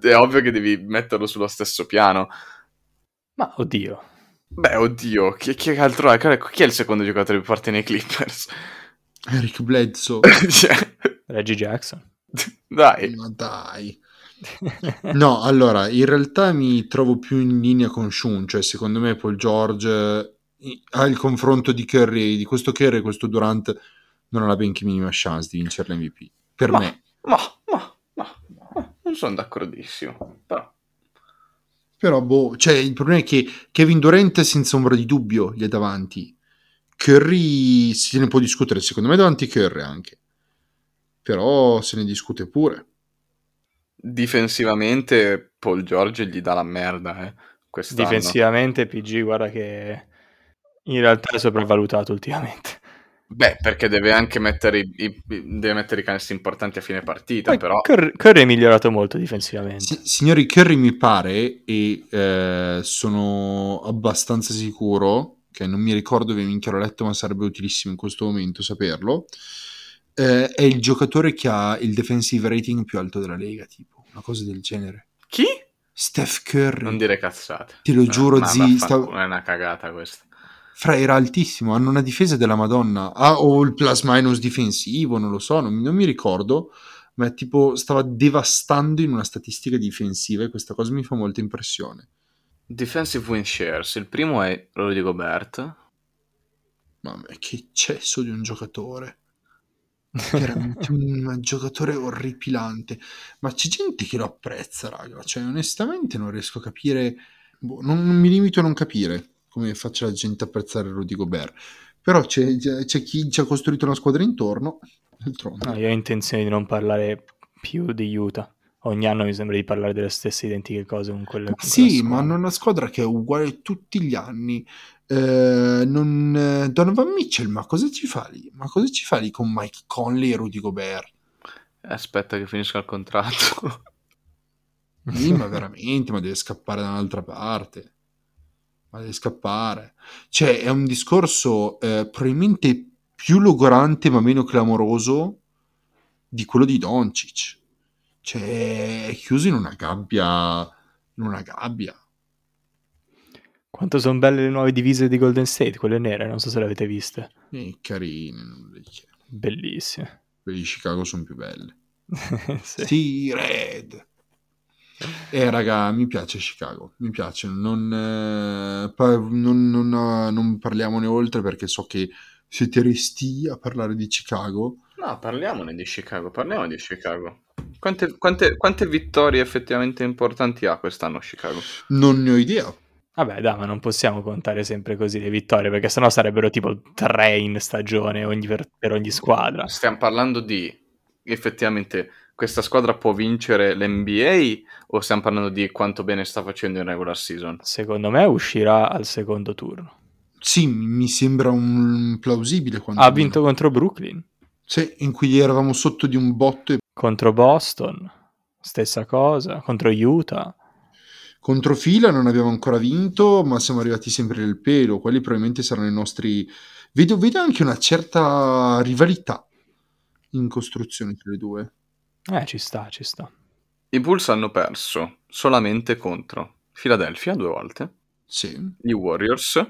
[SPEAKER 2] è ovvio che devi metterlo sullo stesso piano.
[SPEAKER 1] Ma oddio,
[SPEAKER 2] Beh, oddio, chi, chi altro è? Chi è il secondo giocatore più forte nei Clippers?
[SPEAKER 3] Eric Bledsoe. [laughs]
[SPEAKER 2] Cioè,
[SPEAKER 1] Reggie Jackson.
[SPEAKER 2] dai.
[SPEAKER 3] Ma dai. No, [laughs] allora, in realtà mi trovo più in linea con Shun, cioè secondo me Paul George ha il confronto di Curry, di questo Curry e questo Durant non ha la benché minima chance di vincere l'MVP. Per
[SPEAKER 2] Ma-
[SPEAKER 3] me.
[SPEAKER 2] Ma, ma, ma, ma, non sono d'accordissimo. Però,
[SPEAKER 3] Però, boh, cioè, il problema è che Kevin Durant senza ombra di dubbio gli è davanti. Curry se ne può discutere, secondo me davanti Curry anche. Però se ne discute pure.
[SPEAKER 2] Difensivamente Paul George gli dà la merda, eh, quest'anno.
[SPEAKER 1] Difensivamente PG, guarda che in realtà è sopravvalutato ultimamente.
[SPEAKER 2] Beh, perché deve anche mettere i, i- deve mettere i canestri importanti a fine partita,
[SPEAKER 1] Poi
[SPEAKER 2] però...
[SPEAKER 1] Curry, Curry è migliorato molto difensivamente.
[SPEAKER 3] Si- signori, Curry mi pare, e eh, sono abbastanza sicuro, che non mi ricordo dove minchia l'ho letto, ma sarebbe utilissimo in questo momento saperlo, eh, è il giocatore che ha il defensive rating più alto della Lega, tipo, una cosa del genere.
[SPEAKER 2] Chi?
[SPEAKER 3] Steph Curry.
[SPEAKER 2] Non dire cazzate.
[SPEAKER 3] Te lo
[SPEAKER 2] Eh,
[SPEAKER 3] giuro,
[SPEAKER 2] ma
[SPEAKER 3] zi, sta-
[SPEAKER 2] È una cagata questa.
[SPEAKER 3] Fra era altissimo, hanno una difesa della Madonna. Ah, o il plus minus difensivo, non lo so, non, non mi ricordo. Ma è tipo stava devastando in una statistica difensiva e questa cosa mi fa molta impressione.
[SPEAKER 2] Defensive win shares. Il primo è Rudy Gobert.
[SPEAKER 3] Mamma mia, che eccesso di un giocatore. Veramente un giocatore orripilante. Ma c'è gente che lo apprezza, raga. Cioè, onestamente non riesco a capire. boh, non, non mi limito a non capire come faccia la gente a apprezzare Rudy Gobert. Però c'è, c'è chi ci ha costruito una squadra intorno. D'altronde.
[SPEAKER 1] No, io ho intenzione di non parlare più di Utah. Ogni anno mi sembra di parlare delle stesse identiche cose con quelle con
[SPEAKER 3] Sì, ma hanno una squadra che è uguale tutti gli anni. Eh, non, eh, Donovan Mitchell, ma cosa ci fa lì? Ma cosa ci fa lì con Mike Conley e Rudy Gobert?
[SPEAKER 2] Aspetta che finisca il contratto. [laughs]
[SPEAKER 3] Sì, ma [laughs] veramente, ma deve scappare da un'altra parte. Ma deve scappare. Cioè, è un discorso eh, probabilmente più logorante ma meno clamoroso di quello di Doncic. Cioè, è chiuso in una gabbia. In una gabbia.
[SPEAKER 1] Quanto sono belle le nuove divise di Golden State, quelle nere, non so se le avete viste.
[SPEAKER 3] Eh, carine, non le dice.
[SPEAKER 1] Bellissime.
[SPEAKER 3] Quelle di Chicago sono più belle. [laughs]
[SPEAKER 1] Sì.
[SPEAKER 3] Sì, Red. Eh, raga, mi piace Chicago, mi piace. Non, eh, pa- non, non, eh, non parliamone oltre perché so che siete resti a parlare di Chicago.
[SPEAKER 2] No, parliamone di Chicago, parliamo di Chicago. Quante, quante- quante vittorie effettivamente importanti ha quest'anno Chicago?
[SPEAKER 3] Non ne ho idea.
[SPEAKER 1] Vabbè, dai, ma non possiamo contare sempre così le vittorie, perché sennò sarebbero tipo tre in stagione ogni- per, per ogni squadra.
[SPEAKER 2] Stiamo parlando di effettivamente questa squadra può vincere l'NBA o stiamo parlando di quanto bene sta facendo in regular season?
[SPEAKER 1] Secondo me uscirà al secondo turno.
[SPEAKER 3] Sì, mi sembra un plausibile.
[SPEAKER 1] Ha vinto contro Brooklyn,
[SPEAKER 3] Sì, in cui eravamo sotto di un botto e
[SPEAKER 1] contro Boston, stessa cosa, contro Utah.
[SPEAKER 3] Contro fila non abbiamo ancora vinto, ma siamo arrivati sempre nel pelo. Quelli probabilmente saranno i nostri. Vedo, vedo anche una certa rivalità in costruzione tra le due.
[SPEAKER 1] Eh, ci sta, ci sta.
[SPEAKER 2] I Bulls hanno perso solamente contro Philadelphia due volte,
[SPEAKER 3] Sì.
[SPEAKER 2] gli Warriors,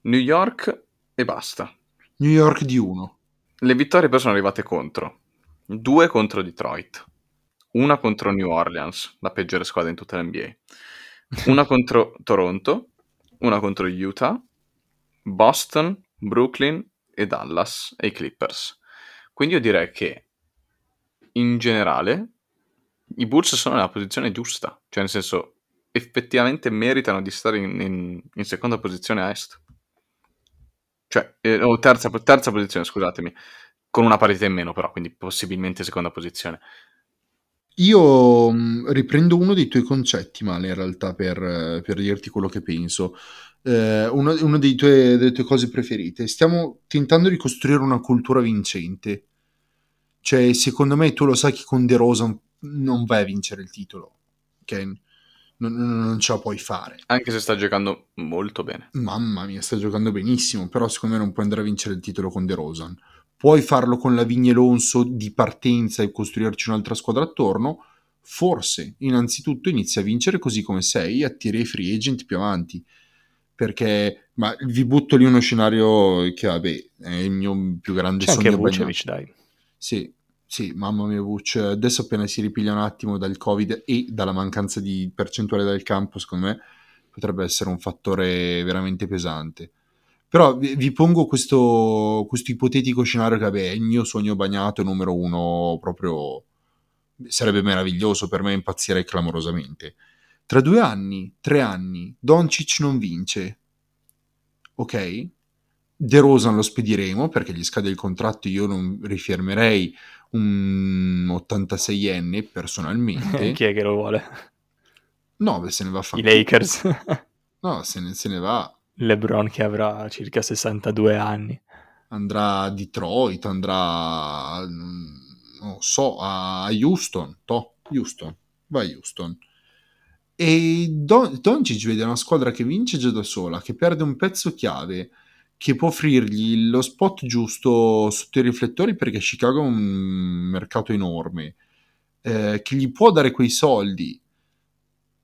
[SPEAKER 2] New York e basta.
[SPEAKER 3] New York di 1.
[SPEAKER 2] Le vittorie poi sono arrivate contro. Due contro Detroit. Una contro New Orleans, la peggiore squadra in tutta l'NBA. Una [laughs] contro Toronto. Una contro Utah. Boston, Brooklyn e Dallas e i Clippers. Quindi io direi che in generale i Bulls sono nella posizione giusta. Cioè nel senso effettivamente meritano di stare in, in- in seconda posizione a est. Cioè, eh, o terza, terza posizione, scusatemi, con una parità in meno però, quindi possibilmente seconda posizione.
[SPEAKER 3] Io mh, riprendo uno dei tuoi concetti, Male, in realtà, per, per dirti quello che penso. Eh, una una dei tue- delle tue cose preferite. Stiamo tentando di costruire una cultura vincente. Cioè, secondo me, tu lo sai che con De Rosa non vai a vincere il titolo. Ok? Non, non- non ce la puoi fare.
[SPEAKER 2] Anche se sta giocando molto bene.
[SPEAKER 3] Mamma mia, sta giocando benissimo, però secondo me non puoi andare a vincere il titolo con De Rosan. Puoi farlo con la Vigne Lonso di partenza e costruirci un'altra squadra attorno? Forse, innanzitutto inizi a vincere così come sei e attiri i free agent più avanti. Perché, ma vi butto lì uno scenario che, vabbè, è il mio più grande
[SPEAKER 1] C'è anche
[SPEAKER 3] sogno bagnato.
[SPEAKER 1] Vucevic, dai.
[SPEAKER 3] Sì, sì, mamma mia, Vuc. Adesso appena si ripiglia un attimo dal Covid e dalla mancanza di percentuale del campo, secondo me potrebbe essere un fattore veramente pesante. Però vi, vi pongo questo, questo ipotetico scenario che, vabbè, è il mio sogno bagnato numero uno, proprio sarebbe meraviglioso per me, impazzirei clamorosamente. Tra due anni, tre anni, Doncic non vince, ok? De Rosan lo spediremo perché gli scade il contratto, io non rifermerei un 86enne personalmente. [laughs]
[SPEAKER 1] Chi è che lo vuole?
[SPEAKER 3] No, beh, se ne va a
[SPEAKER 1] I
[SPEAKER 3] fare.
[SPEAKER 1] Lakers.
[SPEAKER 3] No, se ne, se ne va.
[SPEAKER 1] LeBron che avrà circa 62 anni.
[SPEAKER 3] Andrà a Detroit, andrà, mm, non so, a Houston. To, Houston. Va a Houston. E Don- Doncic vede una squadra che vince già da sola, che perde un pezzo chiave, che può offrirgli lo spot giusto sotto i riflettori perché Chicago è un mercato enorme, eh, che gli può dare quei soldi.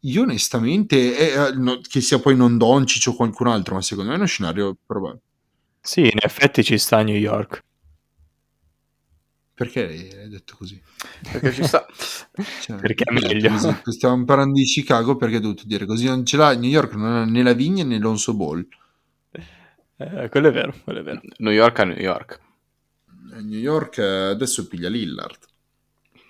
[SPEAKER 3] Io onestamente, eh, eh, no- che sia poi non Doncic o qualcun altro, ma secondo me è uno scenario probabile.
[SPEAKER 1] Sì, in effetti ci sta a New York.
[SPEAKER 3] Perché hai detto così?
[SPEAKER 2] Perché ci sta... [laughs]
[SPEAKER 3] Cioè,
[SPEAKER 1] Perché è
[SPEAKER 3] detto
[SPEAKER 1] meglio.
[SPEAKER 3] così? Stiamo parlando di Chicago perché hai dovuto dire così. Non ce l'ha New York, non ha né la vigna né l'Onso Ball.
[SPEAKER 1] Eh, quello è vero, quello è vero.
[SPEAKER 2] New York a New York.
[SPEAKER 3] Eh, New York adesso piglia Lillard.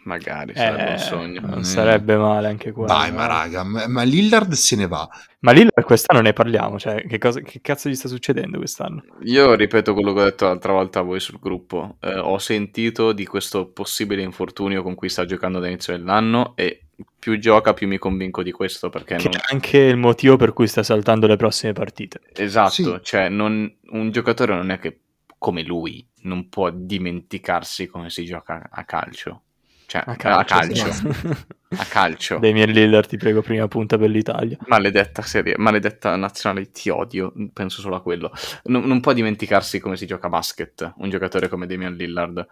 [SPEAKER 2] Magari sarebbe
[SPEAKER 1] Eh,
[SPEAKER 2] un sogno.
[SPEAKER 1] non
[SPEAKER 3] Eh.
[SPEAKER 1] sarebbe male anche qua.
[SPEAKER 3] Dai, ma raga, ma, ma Lillard se ne va.
[SPEAKER 1] Ma lì quest'anno ne parliamo, cioè che, cosa, che cazzo gli sta succedendo quest'anno?
[SPEAKER 2] Io ripeto quello che ho detto l'altra volta a voi sul gruppo. Eh, ho sentito di questo possibile infortunio con cui sta giocando dall'inizio dell'anno e più gioca più mi convinco di questo perché
[SPEAKER 1] Che
[SPEAKER 2] non...
[SPEAKER 1] è anche il motivo per cui sta saltando le prossime partite.
[SPEAKER 2] Esatto,
[SPEAKER 3] Sì.
[SPEAKER 2] cioè non- un giocatore non è che come lui non può dimenticarsi come si gioca a calcio. Cioè,
[SPEAKER 1] A
[SPEAKER 2] a
[SPEAKER 1] calcio.
[SPEAKER 2] calcio.
[SPEAKER 1] sì.
[SPEAKER 2] A calcio. [laughs]
[SPEAKER 1] Damien Lillard, ti prego, prima punta per l'Italia.
[SPEAKER 2] Maledetta serie, maledetta nazionale, ti odio, penso solo a quello. Non, non può dimenticarsi come si gioca a basket, un giocatore come Damian Lillard.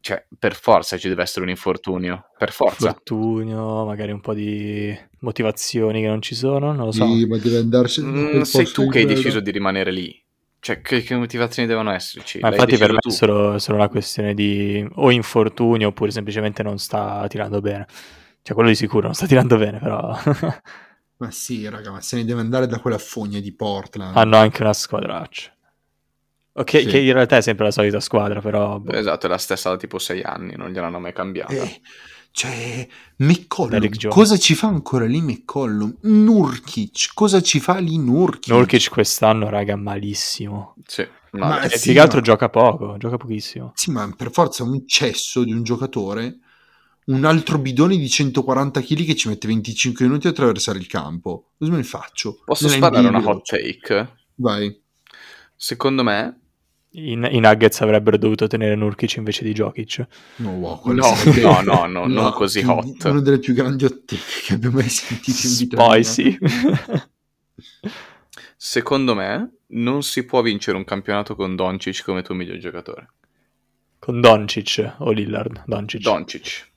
[SPEAKER 2] cioè, per forza ci deve essere un infortunio, per forza.
[SPEAKER 1] Infortunio, magari un po' di motivazioni che non ci sono, non lo so.
[SPEAKER 3] Sì, ma deve andarsene da
[SPEAKER 2] Mm, sei tu che hai deciso di rimanere lì. Cioè, che, che motivazioni devono esserci?
[SPEAKER 1] Ma
[SPEAKER 2] L'hai
[SPEAKER 1] infatti per me è solo, solo una questione di o infortunio oppure semplicemente non sta tirando bene. Cioè quello di sicuro non sta tirando bene, però [laughs]
[SPEAKER 3] Ma sì, raga, ma se ne deve andare da quella fogna di Portland.
[SPEAKER 1] hanno anche una squadraccia. Ok,
[SPEAKER 3] Sì.
[SPEAKER 1] che in realtà è sempre la solita squadra, però boh.
[SPEAKER 2] Esatto, è la stessa da tipo sei anni, non gliel'hanno mai cambiata.
[SPEAKER 3] Eh, cioè, McCollum, cosa ci fa ancora lì McCollum? Nurkic, cosa ci fa lì Nurkic?
[SPEAKER 1] Nurkic quest'anno, raga, malissimo.
[SPEAKER 2] Sì,
[SPEAKER 3] Ma
[SPEAKER 1] E
[SPEAKER 3] sì,
[SPEAKER 1] più che altro
[SPEAKER 3] ma-
[SPEAKER 1] gioca poco, gioca pochissimo.
[SPEAKER 3] Sì, ma per forza un cesso di un giocatore, un altro bidone di 140 kg che ci mette 25 minuti a attraversare il campo. Cosa me ne faccio?
[SPEAKER 2] Posso
[SPEAKER 3] Nella
[SPEAKER 2] sparare una hot take?
[SPEAKER 3] Vai.
[SPEAKER 2] Secondo me,
[SPEAKER 1] I, i Nuggets avrebbero dovuto tenere Nurkic invece di Jokic.
[SPEAKER 3] No, wow,
[SPEAKER 2] No, no, no, no, non così hot.
[SPEAKER 3] Una delle più grandi take che abbia mai sentito in vita mia.
[SPEAKER 1] Spicy.
[SPEAKER 2] secondo me, non si può vincere un campionato con Doncic come tuo miglior giocatore.
[SPEAKER 1] Con Doncic o Lillard? Doncic.
[SPEAKER 2] Doncic.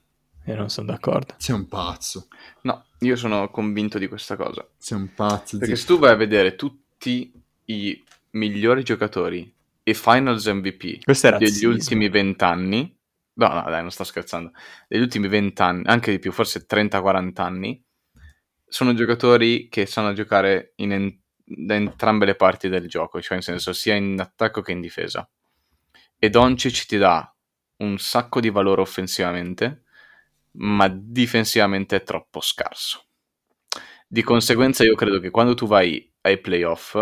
[SPEAKER 1] Io non sono d'accordo.
[SPEAKER 3] Sei un pazzo.
[SPEAKER 2] No, io sono convinto di questa cosa.
[SPEAKER 3] Sei un pazzo.
[SPEAKER 2] Perché
[SPEAKER 3] zio.
[SPEAKER 2] se tu vai a vedere tutti i migliori giocatori e finals MVP
[SPEAKER 1] Questo è
[SPEAKER 2] degli ultimi vent'anni, no, no, dai, non sto scherzando, degli ultimi vent'anni, anche di più, forse 30-40 anni, sono giocatori che sanno giocare in en- da entrambe le parti del gioco, cioè in senso sia in attacco che in difesa. E Doncic ti dà un sacco di valore offensivamente, ma difensivamente è troppo scarso. Di conseguenza io credo che quando tu vai ai playoff,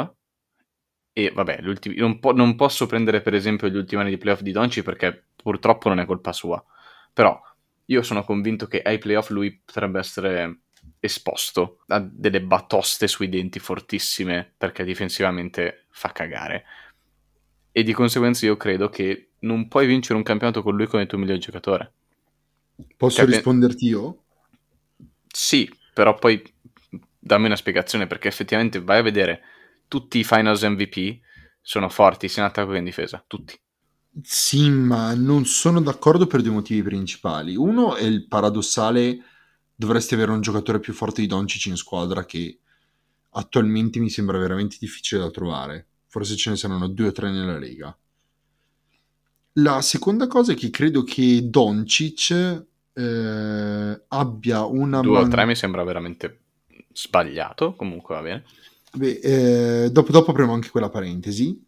[SPEAKER 2] e vabbè, non, po- non posso prendere per esempio gli ultimi anni di playoff di Doncic perché purtroppo non è colpa sua, però io sono convinto che ai playoff lui potrebbe essere esposto a delle batoste sui denti fortissime perché difensivamente fa cagare. E di conseguenza io credo che non puoi vincere un campionato con lui come tuo miglior giocatore.
[SPEAKER 3] Posso
[SPEAKER 2] Cioè,
[SPEAKER 3] risponderti io?
[SPEAKER 2] Sì, però poi dammi una spiegazione perché effettivamente vai a vedere tutti i finals MVP sono forti sia in attacco che in difesa, tutti.
[SPEAKER 3] Sì, ma non sono d'accordo per due motivi principali. Uno è il paradossale dovresti avere un giocatore più forte di Doncic in squadra che attualmente mi sembra veramente difficile da trovare. Forse ce ne saranno due o tre nella Lega. La seconda cosa è che credo che Doncic eh, abbia una
[SPEAKER 2] Due o
[SPEAKER 3] man-
[SPEAKER 2] tre mi sembra veramente sbagliato, comunque va bene.
[SPEAKER 3] Beh, eh, dopo, dopo apriamo anche quella parentesi.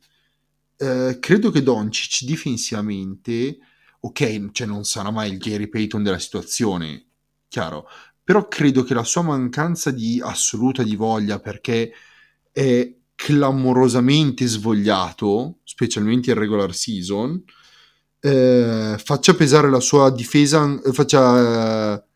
[SPEAKER 3] Eh, credo che Doncic difensivamente, ok, cioè non sarà mai il Gary Payton della situazione, chiaro, però credo che la sua mancanza di assoluta di voglia, perché è clamorosamente svogliato, specialmente in regular season, eh, faccia pesare la sua difesa, faccia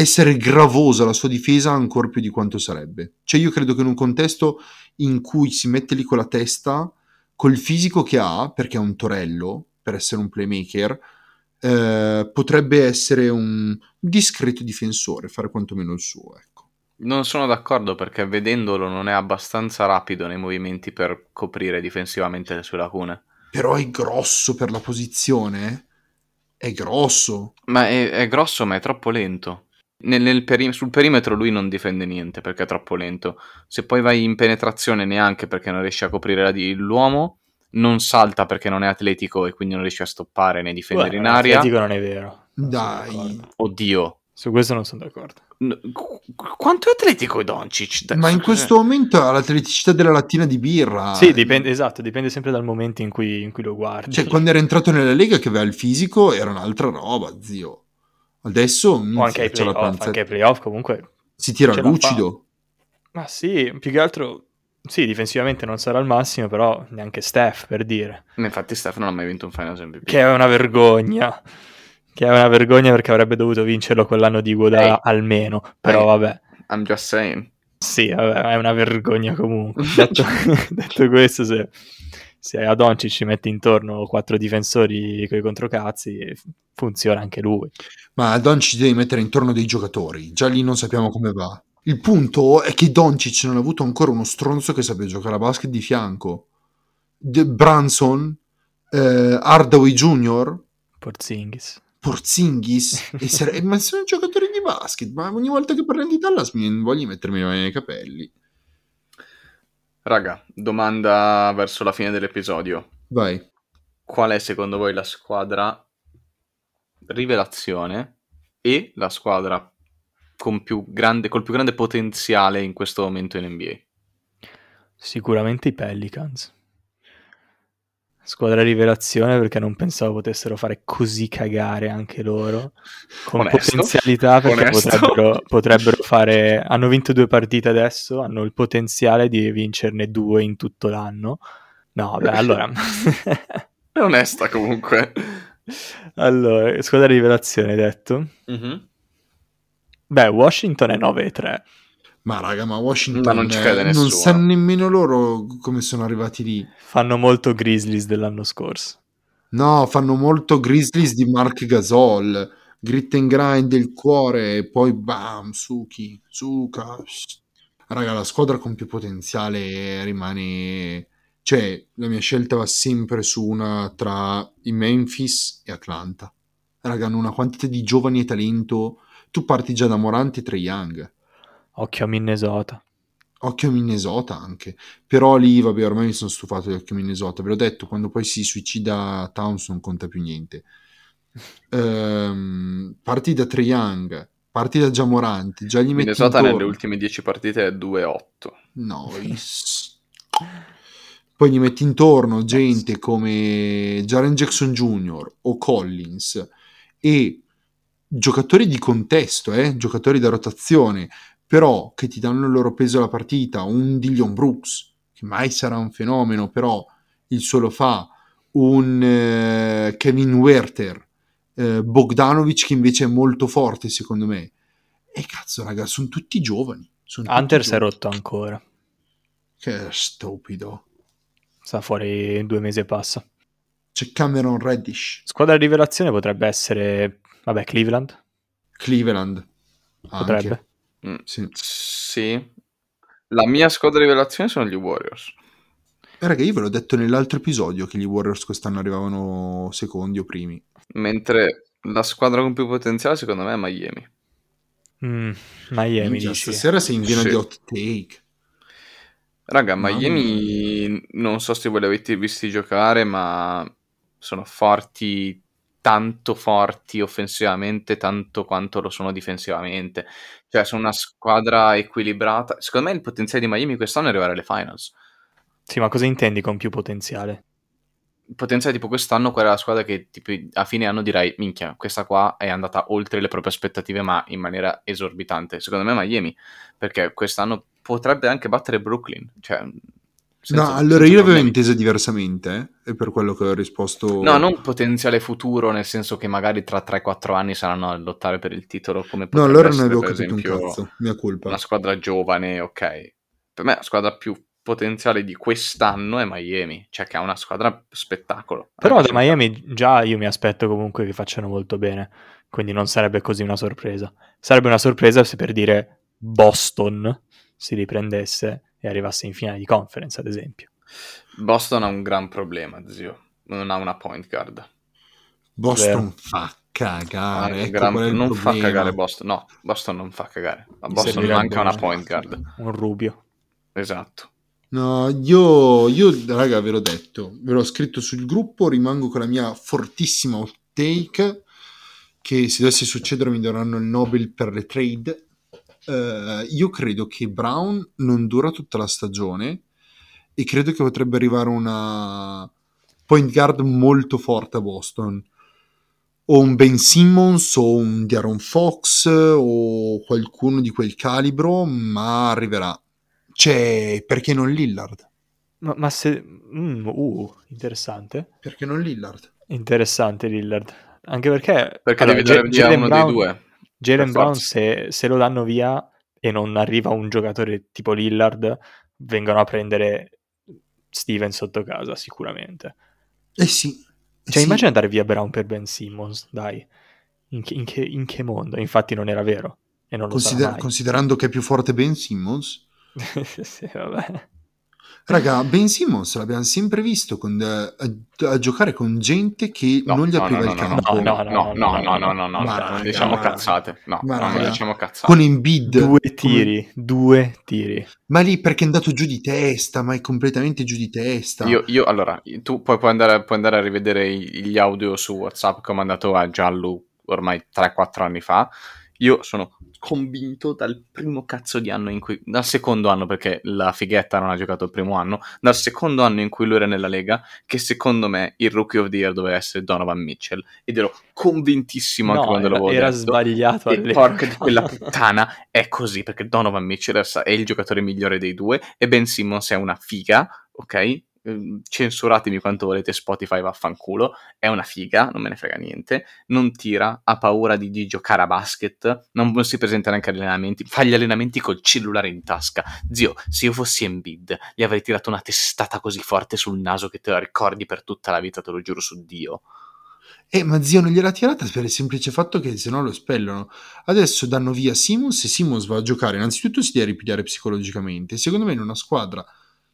[SPEAKER 3] essere gravosa la sua difesa ancora più di quanto sarebbe. Cioè io credo che in un contesto in cui si mette lì con la testa, col fisico che ha, perché è un torello, per essere un playmaker, eh, potrebbe essere un discreto difensore, fare quantomeno il suo, ecco.
[SPEAKER 2] Non sono d'accordo perché vedendolo non è abbastanza rapido nei movimenti per coprire difensivamente le sue lacune.
[SPEAKER 3] Però è grosso per la posizione, eh? è grosso.
[SPEAKER 2] Ma è, è grosso, ma è troppo lento. Nel- nel peri- sul perimetro lui non difende niente perché è troppo lento. Se poi vai in penetrazione neanche perché non riesce a coprire la di- l'uomo, non salta perché non è atletico e quindi non riesce a stoppare né difendere in
[SPEAKER 1] Guarda,
[SPEAKER 2] aria.
[SPEAKER 1] Atletico non è vero. Non
[SPEAKER 3] Dai.
[SPEAKER 2] Oddio.
[SPEAKER 1] Su questo non sono d'accordo.
[SPEAKER 2] Qu- quanto è atletico Doncic?
[SPEAKER 3] Ma in questo momento ha l'atleticità della lattina di birra.
[SPEAKER 1] sì, dipende, esatto, dipende sempre dal momento in cui, in cui lo guardi.
[SPEAKER 3] Cioè, quando era entrato nella Lega che aveva il fisico era un'altra roba, zio. Adesso
[SPEAKER 1] o anche ai playoff, anche ai playoff comunque.
[SPEAKER 3] si tira lucido.
[SPEAKER 1] Ma sì, più che altro... Sì, difensivamente non sarà al massimo, però neanche Steph, per dire.
[SPEAKER 2] Infatti Stefano non ha mai vinto un Finals MVP.
[SPEAKER 1] Che è una vergogna. Che è una vergogna perché avrebbe dovuto vincerlo quell'anno di Guada
[SPEAKER 2] Ehi.
[SPEAKER 1] almeno. Però
[SPEAKER 2] Ehi.
[SPEAKER 1] vabbè.
[SPEAKER 2] I'm just saying.
[SPEAKER 1] Sì, vabbè, è una vergogna comunque. [laughs] Detto, [laughs] detto questo, se, se a Doncic ci metti intorno quattro difensori con i controcazzi, funziona anche lui.
[SPEAKER 3] Ma Doncic devi mettere intorno dei giocatori. Già lì non sappiamo come va. Il punto è che Doncic non ha avuto ancora uno stronzo che sappia giocare a basket di fianco. De- Branson, eh, Hardaway Jr.,
[SPEAKER 1] Porzingis.
[SPEAKER 3] Porzingis, [laughs] sare- ma sono giocatori di basket, ma ogni volta che parliamo di Dallas mi voglio mettermi nei capelli.
[SPEAKER 2] Raga, domanda verso la fine dell'episodio.
[SPEAKER 3] Vai.
[SPEAKER 2] Qual è secondo voi la squadra rivelazione e la squadra con più grande, col più grande potenziale in questo momento in NBA?
[SPEAKER 1] Sicuramente i Pelicans. Squadra rivelazione perché non pensavo potessero fare così cagare anche loro. Con
[SPEAKER 2] Onesto.
[SPEAKER 1] potenzialità perché potrebbero, potrebbero fare... Hanno vinto due partite adesso, hanno il potenziale di vincerne due in tutto l'anno. No, beh, [laughs] allora...
[SPEAKER 2] È onesta comunque.
[SPEAKER 1] allora, squadra rivelazione detto?
[SPEAKER 2] Mhm.
[SPEAKER 1] Beh, Washington è 9-3.
[SPEAKER 3] Ma raga, ma Washington
[SPEAKER 2] Ma non ci crede nessuno.
[SPEAKER 3] non sanno nemmeno loro come sono arrivati lì.
[SPEAKER 1] Fanno molto Grizzlies dell'anno scorso.
[SPEAKER 3] No, fanno molto Grizzlies di Mark Gasol, grit and grind del cuore e poi bam, Suki, Suka. Raga, la squadra con più potenziale rimane... Cioè, la mia scelta va sempre su una tra i Memphis e Atlanta. Raga, hanno una quantità di giovani e talento. Tu parti già da Morante e Trae Young.
[SPEAKER 1] Occhio a Minnesota.
[SPEAKER 3] Occhio a Minnesota anche. Però lì, vabbè, ormai mi sono stufato di occhio a Minnesota. Ve l'ho detto, quando poi si suicida Towns non conta più niente. [laughs] Ehm, parti da Trae Young, parti da Giamorante, già gli metti
[SPEAKER 2] Minnesota
[SPEAKER 3] intorno.
[SPEAKER 2] nelle ultime 10 partite è 2-8.
[SPEAKER 3] Nice. Poi gli metti intorno gente come Jaren Jackson Jr. o Collins e giocatori di contesto, eh? giocatori da rotazione, però che ti danno il loro peso alla partita. Un Dillon Brooks, che mai sarà un fenomeno, però il suo lo fa. Un eh, Kevin Werther, eh, Bogdanovic che invece è molto forte secondo me. E cazzo, raga, sono tutti giovani. Sono
[SPEAKER 1] Hunter si è rotto ancora.
[SPEAKER 3] Che stupido.
[SPEAKER 1] Sta fuori due mesi e passa.
[SPEAKER 3] C'è Cameron Reddish,
[SPEAKER 1] Squadra di rivelazione potrebbe essere, vabbè, Cleveland.
[SPEAKER 3] Cleveland. Anche.
[SPEAKER 2] Mm,
[SPEAKER 3] Sì.
[SPEAKER 2] Sì. La mia squadra di rivelazione sono gli Warriors.
[SPEAKER 3] Eh, raga, io ve l'ho detto nell'altro episodio che gli Warriors quest'anno arrivavano secondi o primi.
[SPEAKER 2] Mentre la squadra con più potenziale secondo me è Miami.
[SPEAKER 1] Mm, Miami
[SPEAKER 3] Minchia,
[SPEAKER 1] dici.
[SPEAKER 3] stasera sei in piena
[SPEAKER 2] Sì.
[SPEAKER 3] di hot take.
[SPEAKER 2] Raga,
[SPEAKER 3] Mamma
[SPEAKER 2] Miami non so se voi li avete visti giocare, ma sono forti, tanto forti offensivamente, tanto quanto lo sono difensivamente. Cioè, sono una squadra equilibrata. Secondo me il potenziale di Miami quest'anno è arrivare alle finals.
[SPEAKER 1] Sì, ma cosa intendi con più potenziale?
[SPEAKER 2] Il potenziale tipo quest'anno, qual è la squadra che tipo, a fine anno direi, minchia, questa qua è andata oltre le proprie aspettative, ma in maniera esorbitante. Secondo me Miami, perché quest'anno potrebbe anche battere Brooklyn. Cioè, senza-
[SPEAKER 3] no, allora io l'avevo intesa diversamente, eh, e per quello che ho risposto...
[SPEAKER 2] No, non potenziale futuro, nel senso che magari tra 3-4 anni saranno a lottare per il titolo, come
[SPEAKER 3] No, allora non avevo capito
[SPEAKER 2] esempio,
[SPEAKER 3] un cazzo, mia colpa.
[SPEAKER 2] una squadra giovane, ok. Per me la squadra più potenziale di quest'anno è Miami, cioè che ha una squadra spettacolo.
[SPEAKER 1] Però da Miami già io mi aspetto comunque che facciano molto bene, quindi non sarebbe così una sorpresa. Sarebbe una sorpresa se per dire Boston si riprendesse e arrivasse in finale di conference, ad esempio.
[SPEAKER 2] Boston ha un gran problema, zio. Non ha una point guard.
[SPEAKER 3] Boston
[SPEAKER 1] Vero.
[SPEAKER 3] fa cagare,
[SPEAKER 2] un
[SPEAKER 3] ecco
[SPEAKER 2] gran- non fa
[SPEAKER 3] problema.
[SPEAKER 2] cagare Boston. No, Boston non fa cagare. A Boston manca una point guard.
[SPEAKER 1] Un Rubio.
[SPEAKER 2] Esatto.
[SPEAKER 3] No, io, io, raga, ve l'ho detto, ve l'ho scritto sul gruppo, rimango con la mia fortissima take, che se dovesse succedere mi daranno il Nobel per le trade. Eh, io credo che Brown non dura tutta la stagione e credo che potrebbe arrivare una point guard molto forte a Boston. O un Ben Simmons o un Diaron Fox o qualcuno di quel calibro, ma arriverà. Cioè, perché non Lillard?
[SPEAKER 1] Ma, ma se... mm, uh, interessante.
[SPEAKER 3] Perché non Lillard?
[SPEAKER 1] Interessante Lillard. Anche perché...
[SPEAKER 2] Perché
[SPEAKER 1] allora,
[SPEAKER 2] devi dare via uno
[SPEAKER 1] Brown-
[SPEAKER 2] dei due.
[SPEAKER 1] Jalen Brown, se, se lo danno via e non arriva un giocatore tipo Lillard, vengono a prendere Steven sotto casa, sicuramente.
[SPEAKER 3] Eh sì. eh
[SPEAKER 1] Cioè,
[SPEAKER 3] sì.
[SPEAKER 1] immagina andare via Brown per Ben Simmons, dai. In che, in che- in che mondo? Infatti non era vero. E non lo
[SPEAKER 3] Consider- considerando che è più forte Ben Simmons, [laughs]
[SPEAKER 1] sì, vabbè.
[SPEAKER 3] Raga, Ben Simmons l'abbiamo sempre visto con, eh, a, a giocare con gente che
[SPEAKER 2] No,
[SPEAKER 3] non gli
[SPEAKER 2] no,
[SPEAKER 3] apriva
[SPEAKER 2] no,
[SPEAKER 3] il
[SPEAKER 2] no,
[SPEAKER 3] campo.
[SPEAKER 1] no, no,
[SPEAKER 2] No, no, no, no, no,
[SPEAKER 3] raga,
[SPEAKER 2] diciamo
[SPEAKER 3] ma-
[SPEAKER 2] cazzate. No, no, diciamo cazzate.
[SPEAKER 3] Con Embiid.
[SPEAKER 1] Due
[SPEAKER 3] come-
[SPEAKER 1] tiri, due tiri.
[SPEAKER 3] Ma lì perché è andato giù di testa, ma è completamente giù di testa.
[SPEAKER 2] Io, io, allora, tu puoi, puoi andare, puoi andare a rivedere gli audio su WhatsApp che ho mandato a Giallo ormai 3-4 anni fa. Io sono convinto dal primo cazzo di anno in cui, dal secondo anno, perché la fighetta non ha giocato il primo anno, dal secondo anno in cui lui era nella Lega, che secondo me il Rookie of the Year doveva essere Donovan Mitchell. Ed ero convintissimo anche
[SPEAKER 1] No,
[SPEAKER 2] quando
[SPEAKER 1] era,
[SPEAKER 2] l'avevo
[SPEAKER 1] era
[SPEAKER 2] detto.
[SPEAKER 1] sbagliato.
[SPEAKER 2] E porca di quella puttana è così perché Donovan Mitchell è il giocatore migliore dei due e Ben Simmons è una figa, ok? Ehm, Censuratemi quanto volete Spotify vaffanculo, è una figa, non me ne frega niente, non tira, ha paura di, di giocare a basket, non, si presenta neanche agli allenamenti, fa gli allenamenti col cellulare in tasca. Zio, se io fossi Embiid, gli avrei tirato una testata così forte sul naso che te la ricordi per tutta la vita, te lo giuro su Dio.
[SPEAKER 3] Eh, ma zio non gliel'ha tirata per il semplice fatto che se no lo espellono. Adesso danno via Simmons e Simmons va a giocare. Innanzitutto si deve ripigliare psicologicamente. Secondo me in una squadra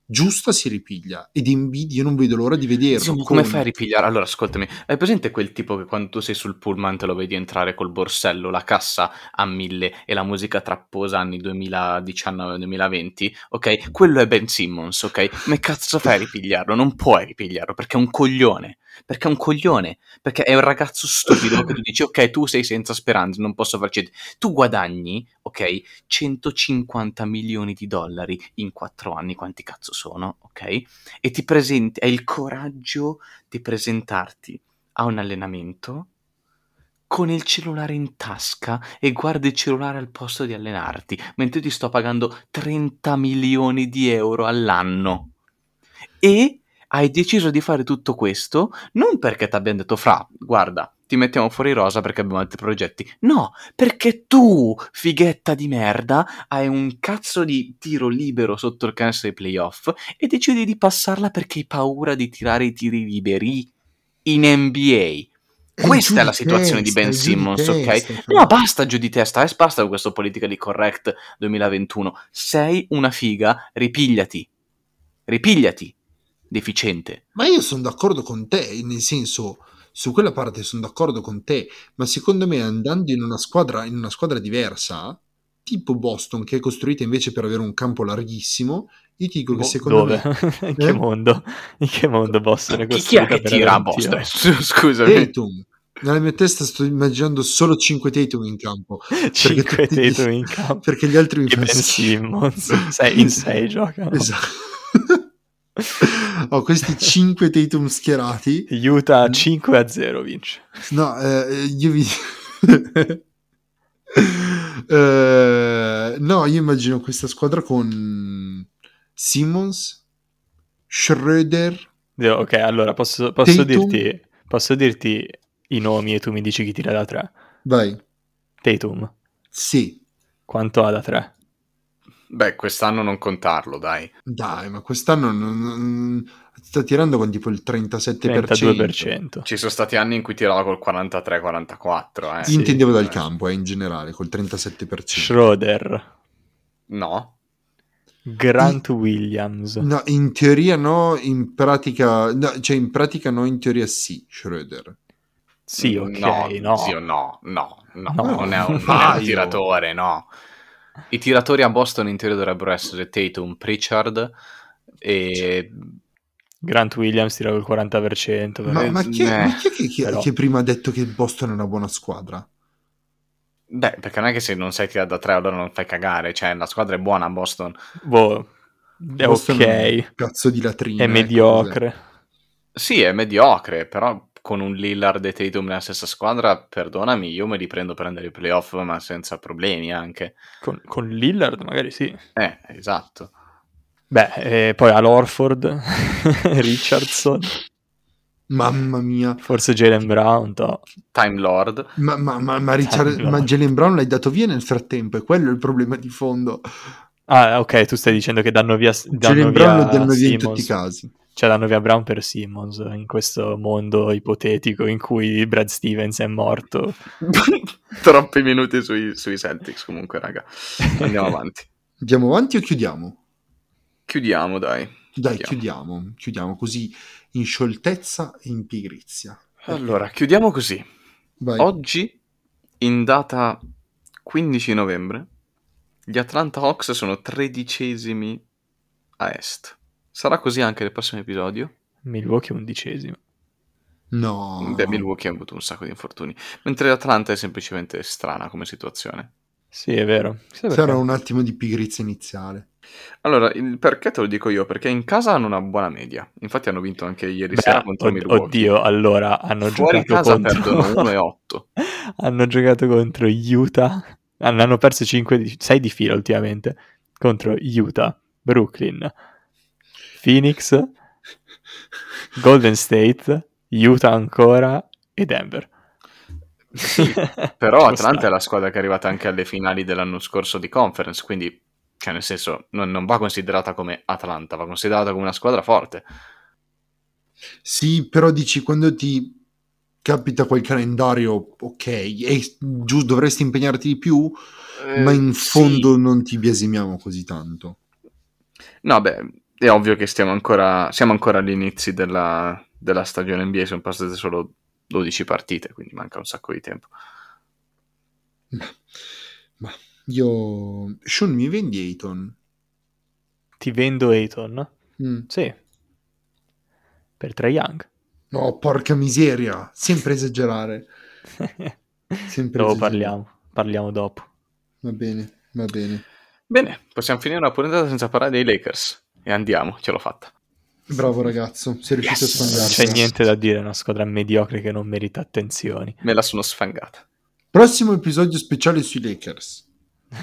[SPEAKER 3] giusta si ripiglia. Ed Embiid io non vedo l'ora di vederlo.
[SPEAKER 2] Insomma, come
[SPEAKER 3] con-
[SPEAKER 2] fai a ripigliare? Allora, ascoltami, hai presente quel tipo che quando tu sei sul pullman te lo vedi entrare col borsello, la cassa a mille e la musica trapposa anni 2019-2020? Ok? Quello è Ben Simmons, ok? Come cazzo fai a ripigliarlo? Non puoi ripigliarlo perché è un coglione. Perché è un coglione. Perché è un ragazzo stupido che tu dici, ok, tu sei senza speranze, non posso farci. Tu guadagni, ok, 150 milioni di dollari in quattro anni, quanti cazzo sono, ok? E ti presenti, hai il coraggio di presentarti a un allenamento con il cellulare in tasca e guardi il cellulare al posto di allenarti, mentre io ti sto pagando 30 milioni di euro all'anno. E hai deciso di fare tutto questo non perché ti abbiamo detto fra, guarda, ti mettiamo fuori rosa perché abbiamo altri progetti. No, perché tu, fighetta di merda, hai un cazzo di tiro libero sotto il canestro dei playoff e decidi di passarla perché hai paura di tirare i tiri liberi in NBA.
[SPEAKER 3] È
[SPEAKER 2] Questa
[SPEAKER 3] giù
[SPEAKER 2] è la
[SPEAKER 3] di
[SPEAKER 2] situazione di
[SPEAKER 3] testa,
[SPEAKER 2] Ben
[SPEAKER 3] è di
[SPEAKER 2] Simmons, ok?
[SPEAKER 3] testa, fra.
[SPEAKER 2] No, basta giù di testa, eh, basta con questa politica di correct 2021. Sei una figa, ripigliati. Ripigliati, deficiente.
[SPEAKER 3] Ma io sono d'accordo con te, nel senso, su quella parte sono d'accordo con te, ma secondo me andando in una squadra, in una squadra diversa, tipo Boston, che è costruita invece per avere un campo larghissimo, io ti dico che
[SPEAKER 1] Boh,
[SPEAKER 3] secondo
[SPEAKER 1] dove?
[SPEAKER 3] me [laughs]
[SPEAKER 1] in che
[SPEAKER 3] Eh?
[SPEAKER 1] mondo? In che mondo Boston è
[SPEAKER 2] Chi, chi è
[SPEAKER 1] costruita
[SPEAKER 2] che tira a? Boston? [laughs] Scusami.
[SPEAKER 3] Tatum, nella mia testa sto immaginando solo 5 Tatum in campo. [laughs] perché
[SPEAKER 1] 5
[SPEAKER 3] tutti-
[SPEAKER 1] Tatum in campo.
[SPEAKER 3] Perché gli altri mi
[SPEAKER 1] E
[SPEAKER 3] fanno
[SPEAKER 1] Ben. Simmons. Sei in 6 giocano.
[SPEAKER 3] Esatto. [laughs] Ho questi 5 Tatum schierati.
[SPEAKER 1] Utah 5 a 0 vince.
[SPEAKER 3] No, eh, io vi... [laughs] Eh, no, io immagino questa squadra con Simmons, Schroeder,
[SPEAKER 1] Ok, allora posso, posso dirti, posso dirti i nomi e tu mi dici chi tira da 3.
[SPEAKER 3] vai,
[SPEAKER 1] Tatum,
[SPEAKER 3] sì,
[SPEAKER 1] quanto ha da 3?
[SPEAKER 2] Beh, quest'anno non contarlo, dai.
[SPEAKER 3] dai, ma quest'anno non- non- sta tirando con tipo il 37%.
[SPEAKER 1] 32%.
[SPEAKER 2] Ci sono stati anni in cui tirava col 43-44, eh.
[SPEAKER 3] Io intendevo dal
[SPEAKER 2] Eh.
[SPEAKER 3] campo, eh, in generale, col 37%.
[SPEAKER 1] Schroeder,
[SPEAKER 2] No.
[SPEAKER 1] Grant Williams,
[SPEAKER 3] No, in teoria no, in pratica, no, cioè in pratica no, in teoria sì, Schroeder.
[SPEAKER 1] sì, ok,
[SPEAKER 2] no,
[SPEAKER 1] no.
[SPEAKER 2] zio, no, no, no,
[SPEAKER 1] No,
[SPEAKER 2] non è un,
[SPEAKER 3] un
[SPEAKER 2] non è un tiratore, no. I tiratori a Boston in teoria dovrebbero essere Tatum, Pritchard e...
[SPEAKER 1] Grant Williams tira col 40%.
[SPEAKER 3] Ma,
[SPEAKER 1] però-
[SPEAKER 3] ma chi, è,
[SPEAKER 2] eh,
[SPEAKER 3] ma chi è che,
[SPEAKER 1] però.
[SPEAKER 3] che prima ha detto che il Boston è una buona squadra?
[SPEAKER 2] Beh, perché non è che se non sai tirare da tre allora non fai cagare, cioè la squadra è buona a Boston.
[SPEAKER 1] Boh, è
[SPEAKER 3] Boston è un
[SPEAKER 1] ok,
[SPEAKER 3] cazzo di latrina.
[SPEAKER 1] è
[SPEAKER 3] ecco,
[SPEAKER 1] mediocre.
[SPEAKER 2] Sì, è mediocre, però con un Lillard e Tatum nella stessa squadra, perdonami, io me li prendo per andare ai playoff, ma senza problemi anche.
[SPEAKER 1] Con, con Lillard magari sì.
[SPEAKER 2] Eh, esatto.
[SPEAKER 1] Beh, eh, poi all'Orford, [laughs] Richardson.
[SPEAKER 3] Mamma mia.
[SPEAKER 1] forse Jalen Brown, to.
[SPEAKER 2] Time Lord.
[SPEAKER 3] Ma, ma, ma, ma, Richard-
[SPEAKER 1] no.
[SPEAKER 3] ma Jalen Brown l'hai dato via nel frattempo, e quello è il problema di fondo.
[SPEAKER 1] Ah, ok, tu stai dicendo che danno via, danno
[SPEAKER 3] Jalen Brown lo danno via in
[SPEAKER 1] Simmons.
[SPEAKER 3] tutti i casi.
[SPEAKER 1] Cioè danno via Brown per Simmons in questo mondo ipotetico in cui Brad Stevens è morto. [laughs]
[SPEAKER 2] Troppi minuti sui, sui Celtics comunque, raga. Andiamo avanti. [laughs]
[SPEAKER 3] Andiamo avanti o chiudiamo?
[SPEAKER 2] Chiudiamo, dai.
[SPEAKER 3] Dai,
[SPEAKER 2] Chiudiamo.
[SPEAKER 3] chiudiamo, chiudiamo così in scioltezza e in pigrizia.
[SPEAKER 2] Allora, chiudiamo così.
[SPEAKER 3] Vai.
[SPEAKER 2] Oggi, in data 15 novembre, gli Atlanta Hawks sono tredicesimi a est. Sarà così anche nel prossimo episodio?
[SPEAKER 1] Milwaukee undicesimo.
[SPEAKER 3] No.
[SPEAKER 2] Beh, Milwaukee ha avuto un sacco di infortuni. Mentre Atlanta è semplicemente strana come situazione.
[SPEAKER 1] Sì, è vero.
[SPEAKER 3] Sarà un attimo di pigrizia iniziale.
[SPEAKER 2] Allora, il perché te lo dico io? Perché in casa hanno una buona media. Infatti hanno vinto anche ieri
[SPEAKER 1] Beh,
[SPEAKER 2] sera contro
[SPEAKER 1] od-
[SPEAKER 2] Milwaukee.
[SPEAKER 1] oddio, allora hanno
[SPEAKER 2] Fuori
[SPEAKER 1] giocato
[SPEAKER 2] casa
[SPEAKER 1] contro
[SPEAKER 2] perdono [laughs] 1 e 8.
[SPEAKER 1] hanno giocato contro Utah. Hanno hanno perso 5 di... 6 di fila ultimamente contro Utah, Brooklyn, Phoenix, Golden State, Utah ancora e Denver.
[SPEAKER 2] Sì, [laughs] però Atlanta è la squadra che è arrivata anche alle finali dell'anno scorso di conference, quindi, cioè nel senso, non, non va considerata come Atlanta, va considerata come una squadra forte.
[SPEAKER 3] Sì, però dici quando ti capita quel calendario, ok, e giù dovresti impegnarti di più, ma in
[SPEAKER 2] Eh, sì.
[SPEAKER 3] fondo non ti biasimiamo così tanto.
[SPEAKER 2] No, beh, è ovvio che stiamo ancora, siamo ancora agli inizi della, della stagione NBA, sono passate solo 12 partite, quindi manca un sacco di tempo. [laughs]
[SPEAKER 3] Ma io... Sean, mi vendi Ayton?
[SPEAKER 1] Ti vendo Ayton?
[SPEAKER 3] Mm.
[SPEAKER 1] Sì. Per Trae Young.
[SPEAKER 3] No, porca miseria, sempre esagerare. [laughs] Sempre
[SPEAKER 1] Dopo
[SPEAKER 3] esagerare.
[SPEAKER 1] parliamo. Parliamo dopo.
[SPEAKER 3] Va bene, va bene.
[SPEAKER 2] Bene, possiamo finire una puntata senza parlare dei Lakers. E andiamo, ce l'ho fatta.
[SPEAKER 3] Bravo ragazzo, sei riuscito
[SPEAKER 2] Yes!
[SPEAKER 3] a
[SPEAKER 1] Non
[SPEAKER 3] sfangarsi.
[SPEAKER 1] c'è niente da dire, è una squadra mediocre che non merita attenzioni.
[SPEAKER 2] Me la sono sfangata.
[SPEAKER 3] Prossimo episodio speciale sui Lakers.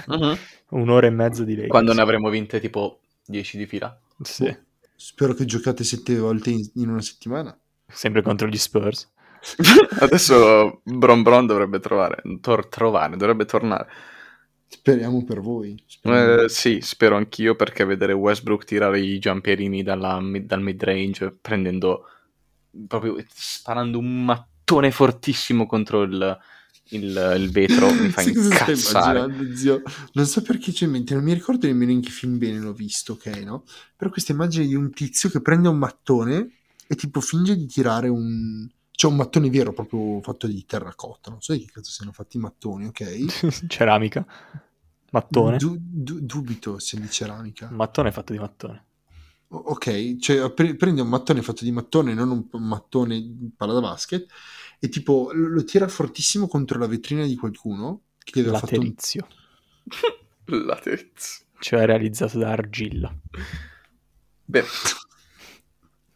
[SPEAKER 2] Mhm.
[SPEAKER 1] Un'ora e mezzo di Lakers.
[SPEAKER 2] Quando ne avremo vinte tipo 10 di fila.
[SPEAKER 1] Sì.
[SPEAKER 3] Spero che giocate sette volte in, in una settimana.
[SPEAKER 1] Sempre contro gli Spurs. [laughs]
[SPEAKER 2] Adesso Bron Bron dovrebbe trovare, tor- trovare, dovrebbe tornare.
[SPEAKER 3] Speriamo per voi. Speriamo.
[SPEAKER 2] Eh, sì, spero anch'io perché vedere Westbrook tirare i giampierini dalla dal mid range prendendo proprio sparando un mattone fortissimo contro il, il- il vetro mi fa [laughs]
[SPEAKER 3] stai
[SPEAKER 2] incazzare.
[SPEAKER 3] zio? Non so perché c'è in mente, non mi ricordo nemmeno in che film bene l'ho visto, ok, no? Però questa immagine di un tizio che prende un mattone e tipo finge di tirare un... C'è un mattone vero, proprio fatto di terracotta, non so di che cazzo siano fatti i mattoni, ok? [laughs]
[SPEAKER 1] Ceramica. Mattone.
[SPEAKER 3] Du- du- dubito sia di ceramica.
[SPEAKER 1] Mattone fatto di mattone.
[SPEAKER 3] Ok, cioè pre- prende un mattone fatto di mattone, non un mattone di palla da basket, e tipo lo, tira fortissimo contro la vetrina di qualcuno che gli aveva fatto un...
[SPEAKER 1] Laterizio. [laughs]
[SPEAKER 2] Laterizio.
[SPEAKER 1] Cioè realizzato da argilla.
[SPEAKER 2] Bene,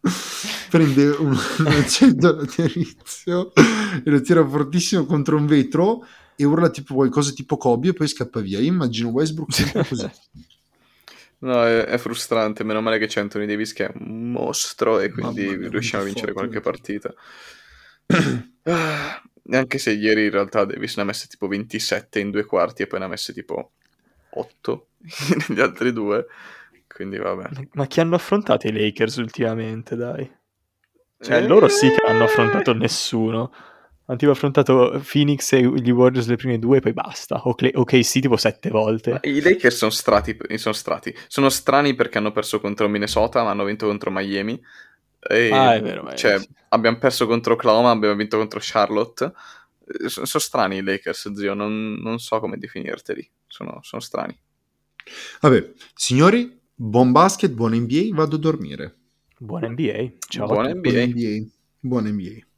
[SPEAKER 2] [laughs]
[SPEAKER 3] prende un, [laughs] un accendo laterizio e lo tira fortissimo contro un vetro e urla tipo qualcosa tipo Kobe e poi scappa via. Io immagino Westbrook [laughs] sempre così.
[SPEAKER 2] no, è, è frustrante, meno male che c'è Anthony Davis che è un mostro e quindi
[SPEAKER 3] Mamma mia,
[SPEAKER 2] riusciamo a vincere
[SPEAKER 3] forte.
[SPEAKER 2] qualche partita. [clears throat] Ah, anche se ieri in realtà Davis ne ha messe tipo 27 in due quarti e poi ne ha messe tipo 8 [laughs] negli altri due. Quindi vabbè.
[SPEAKER 1] Ma chi hanno affrontato i Lakers ultimamente, dai? Cioè,
[SPEAKER 2] Eh,
[SPEAKER 1] loro sì che non hanno affrontato nessuno. Hanno tipo affrontato Phoenix e gli Warriors le prime due e poi basta. O Cle- ok, sì, tipo sette volte.
[SPEAKER 2] Ma I Lakers sono strati, sono strati. Sono strani perché hanno perso contro Minnesota, ma hanno vinto contro Miami. E,
[SPEAKER 1] Ah, è vero,
[SPEAKER 2] Cioè,
[SPEAKER 1] sì.
[SPEAKER 2] abbiamo perso contro Oklahoma, abbiamo vinto contro Charlotte. Eh, Sono, sono strani i Lakers, zio. Non, non so come definirteli. Sono, sono strani.
[SPEAKER 3] Vabbè, signori, buon basket, buon NBA, vado a dormire.
[SPEAKER 1] Buon NBA. Ciao.
[SPEAKER 2] Buon. NBA.
[SPEAKER 3] Buon NBA. Buon NBA.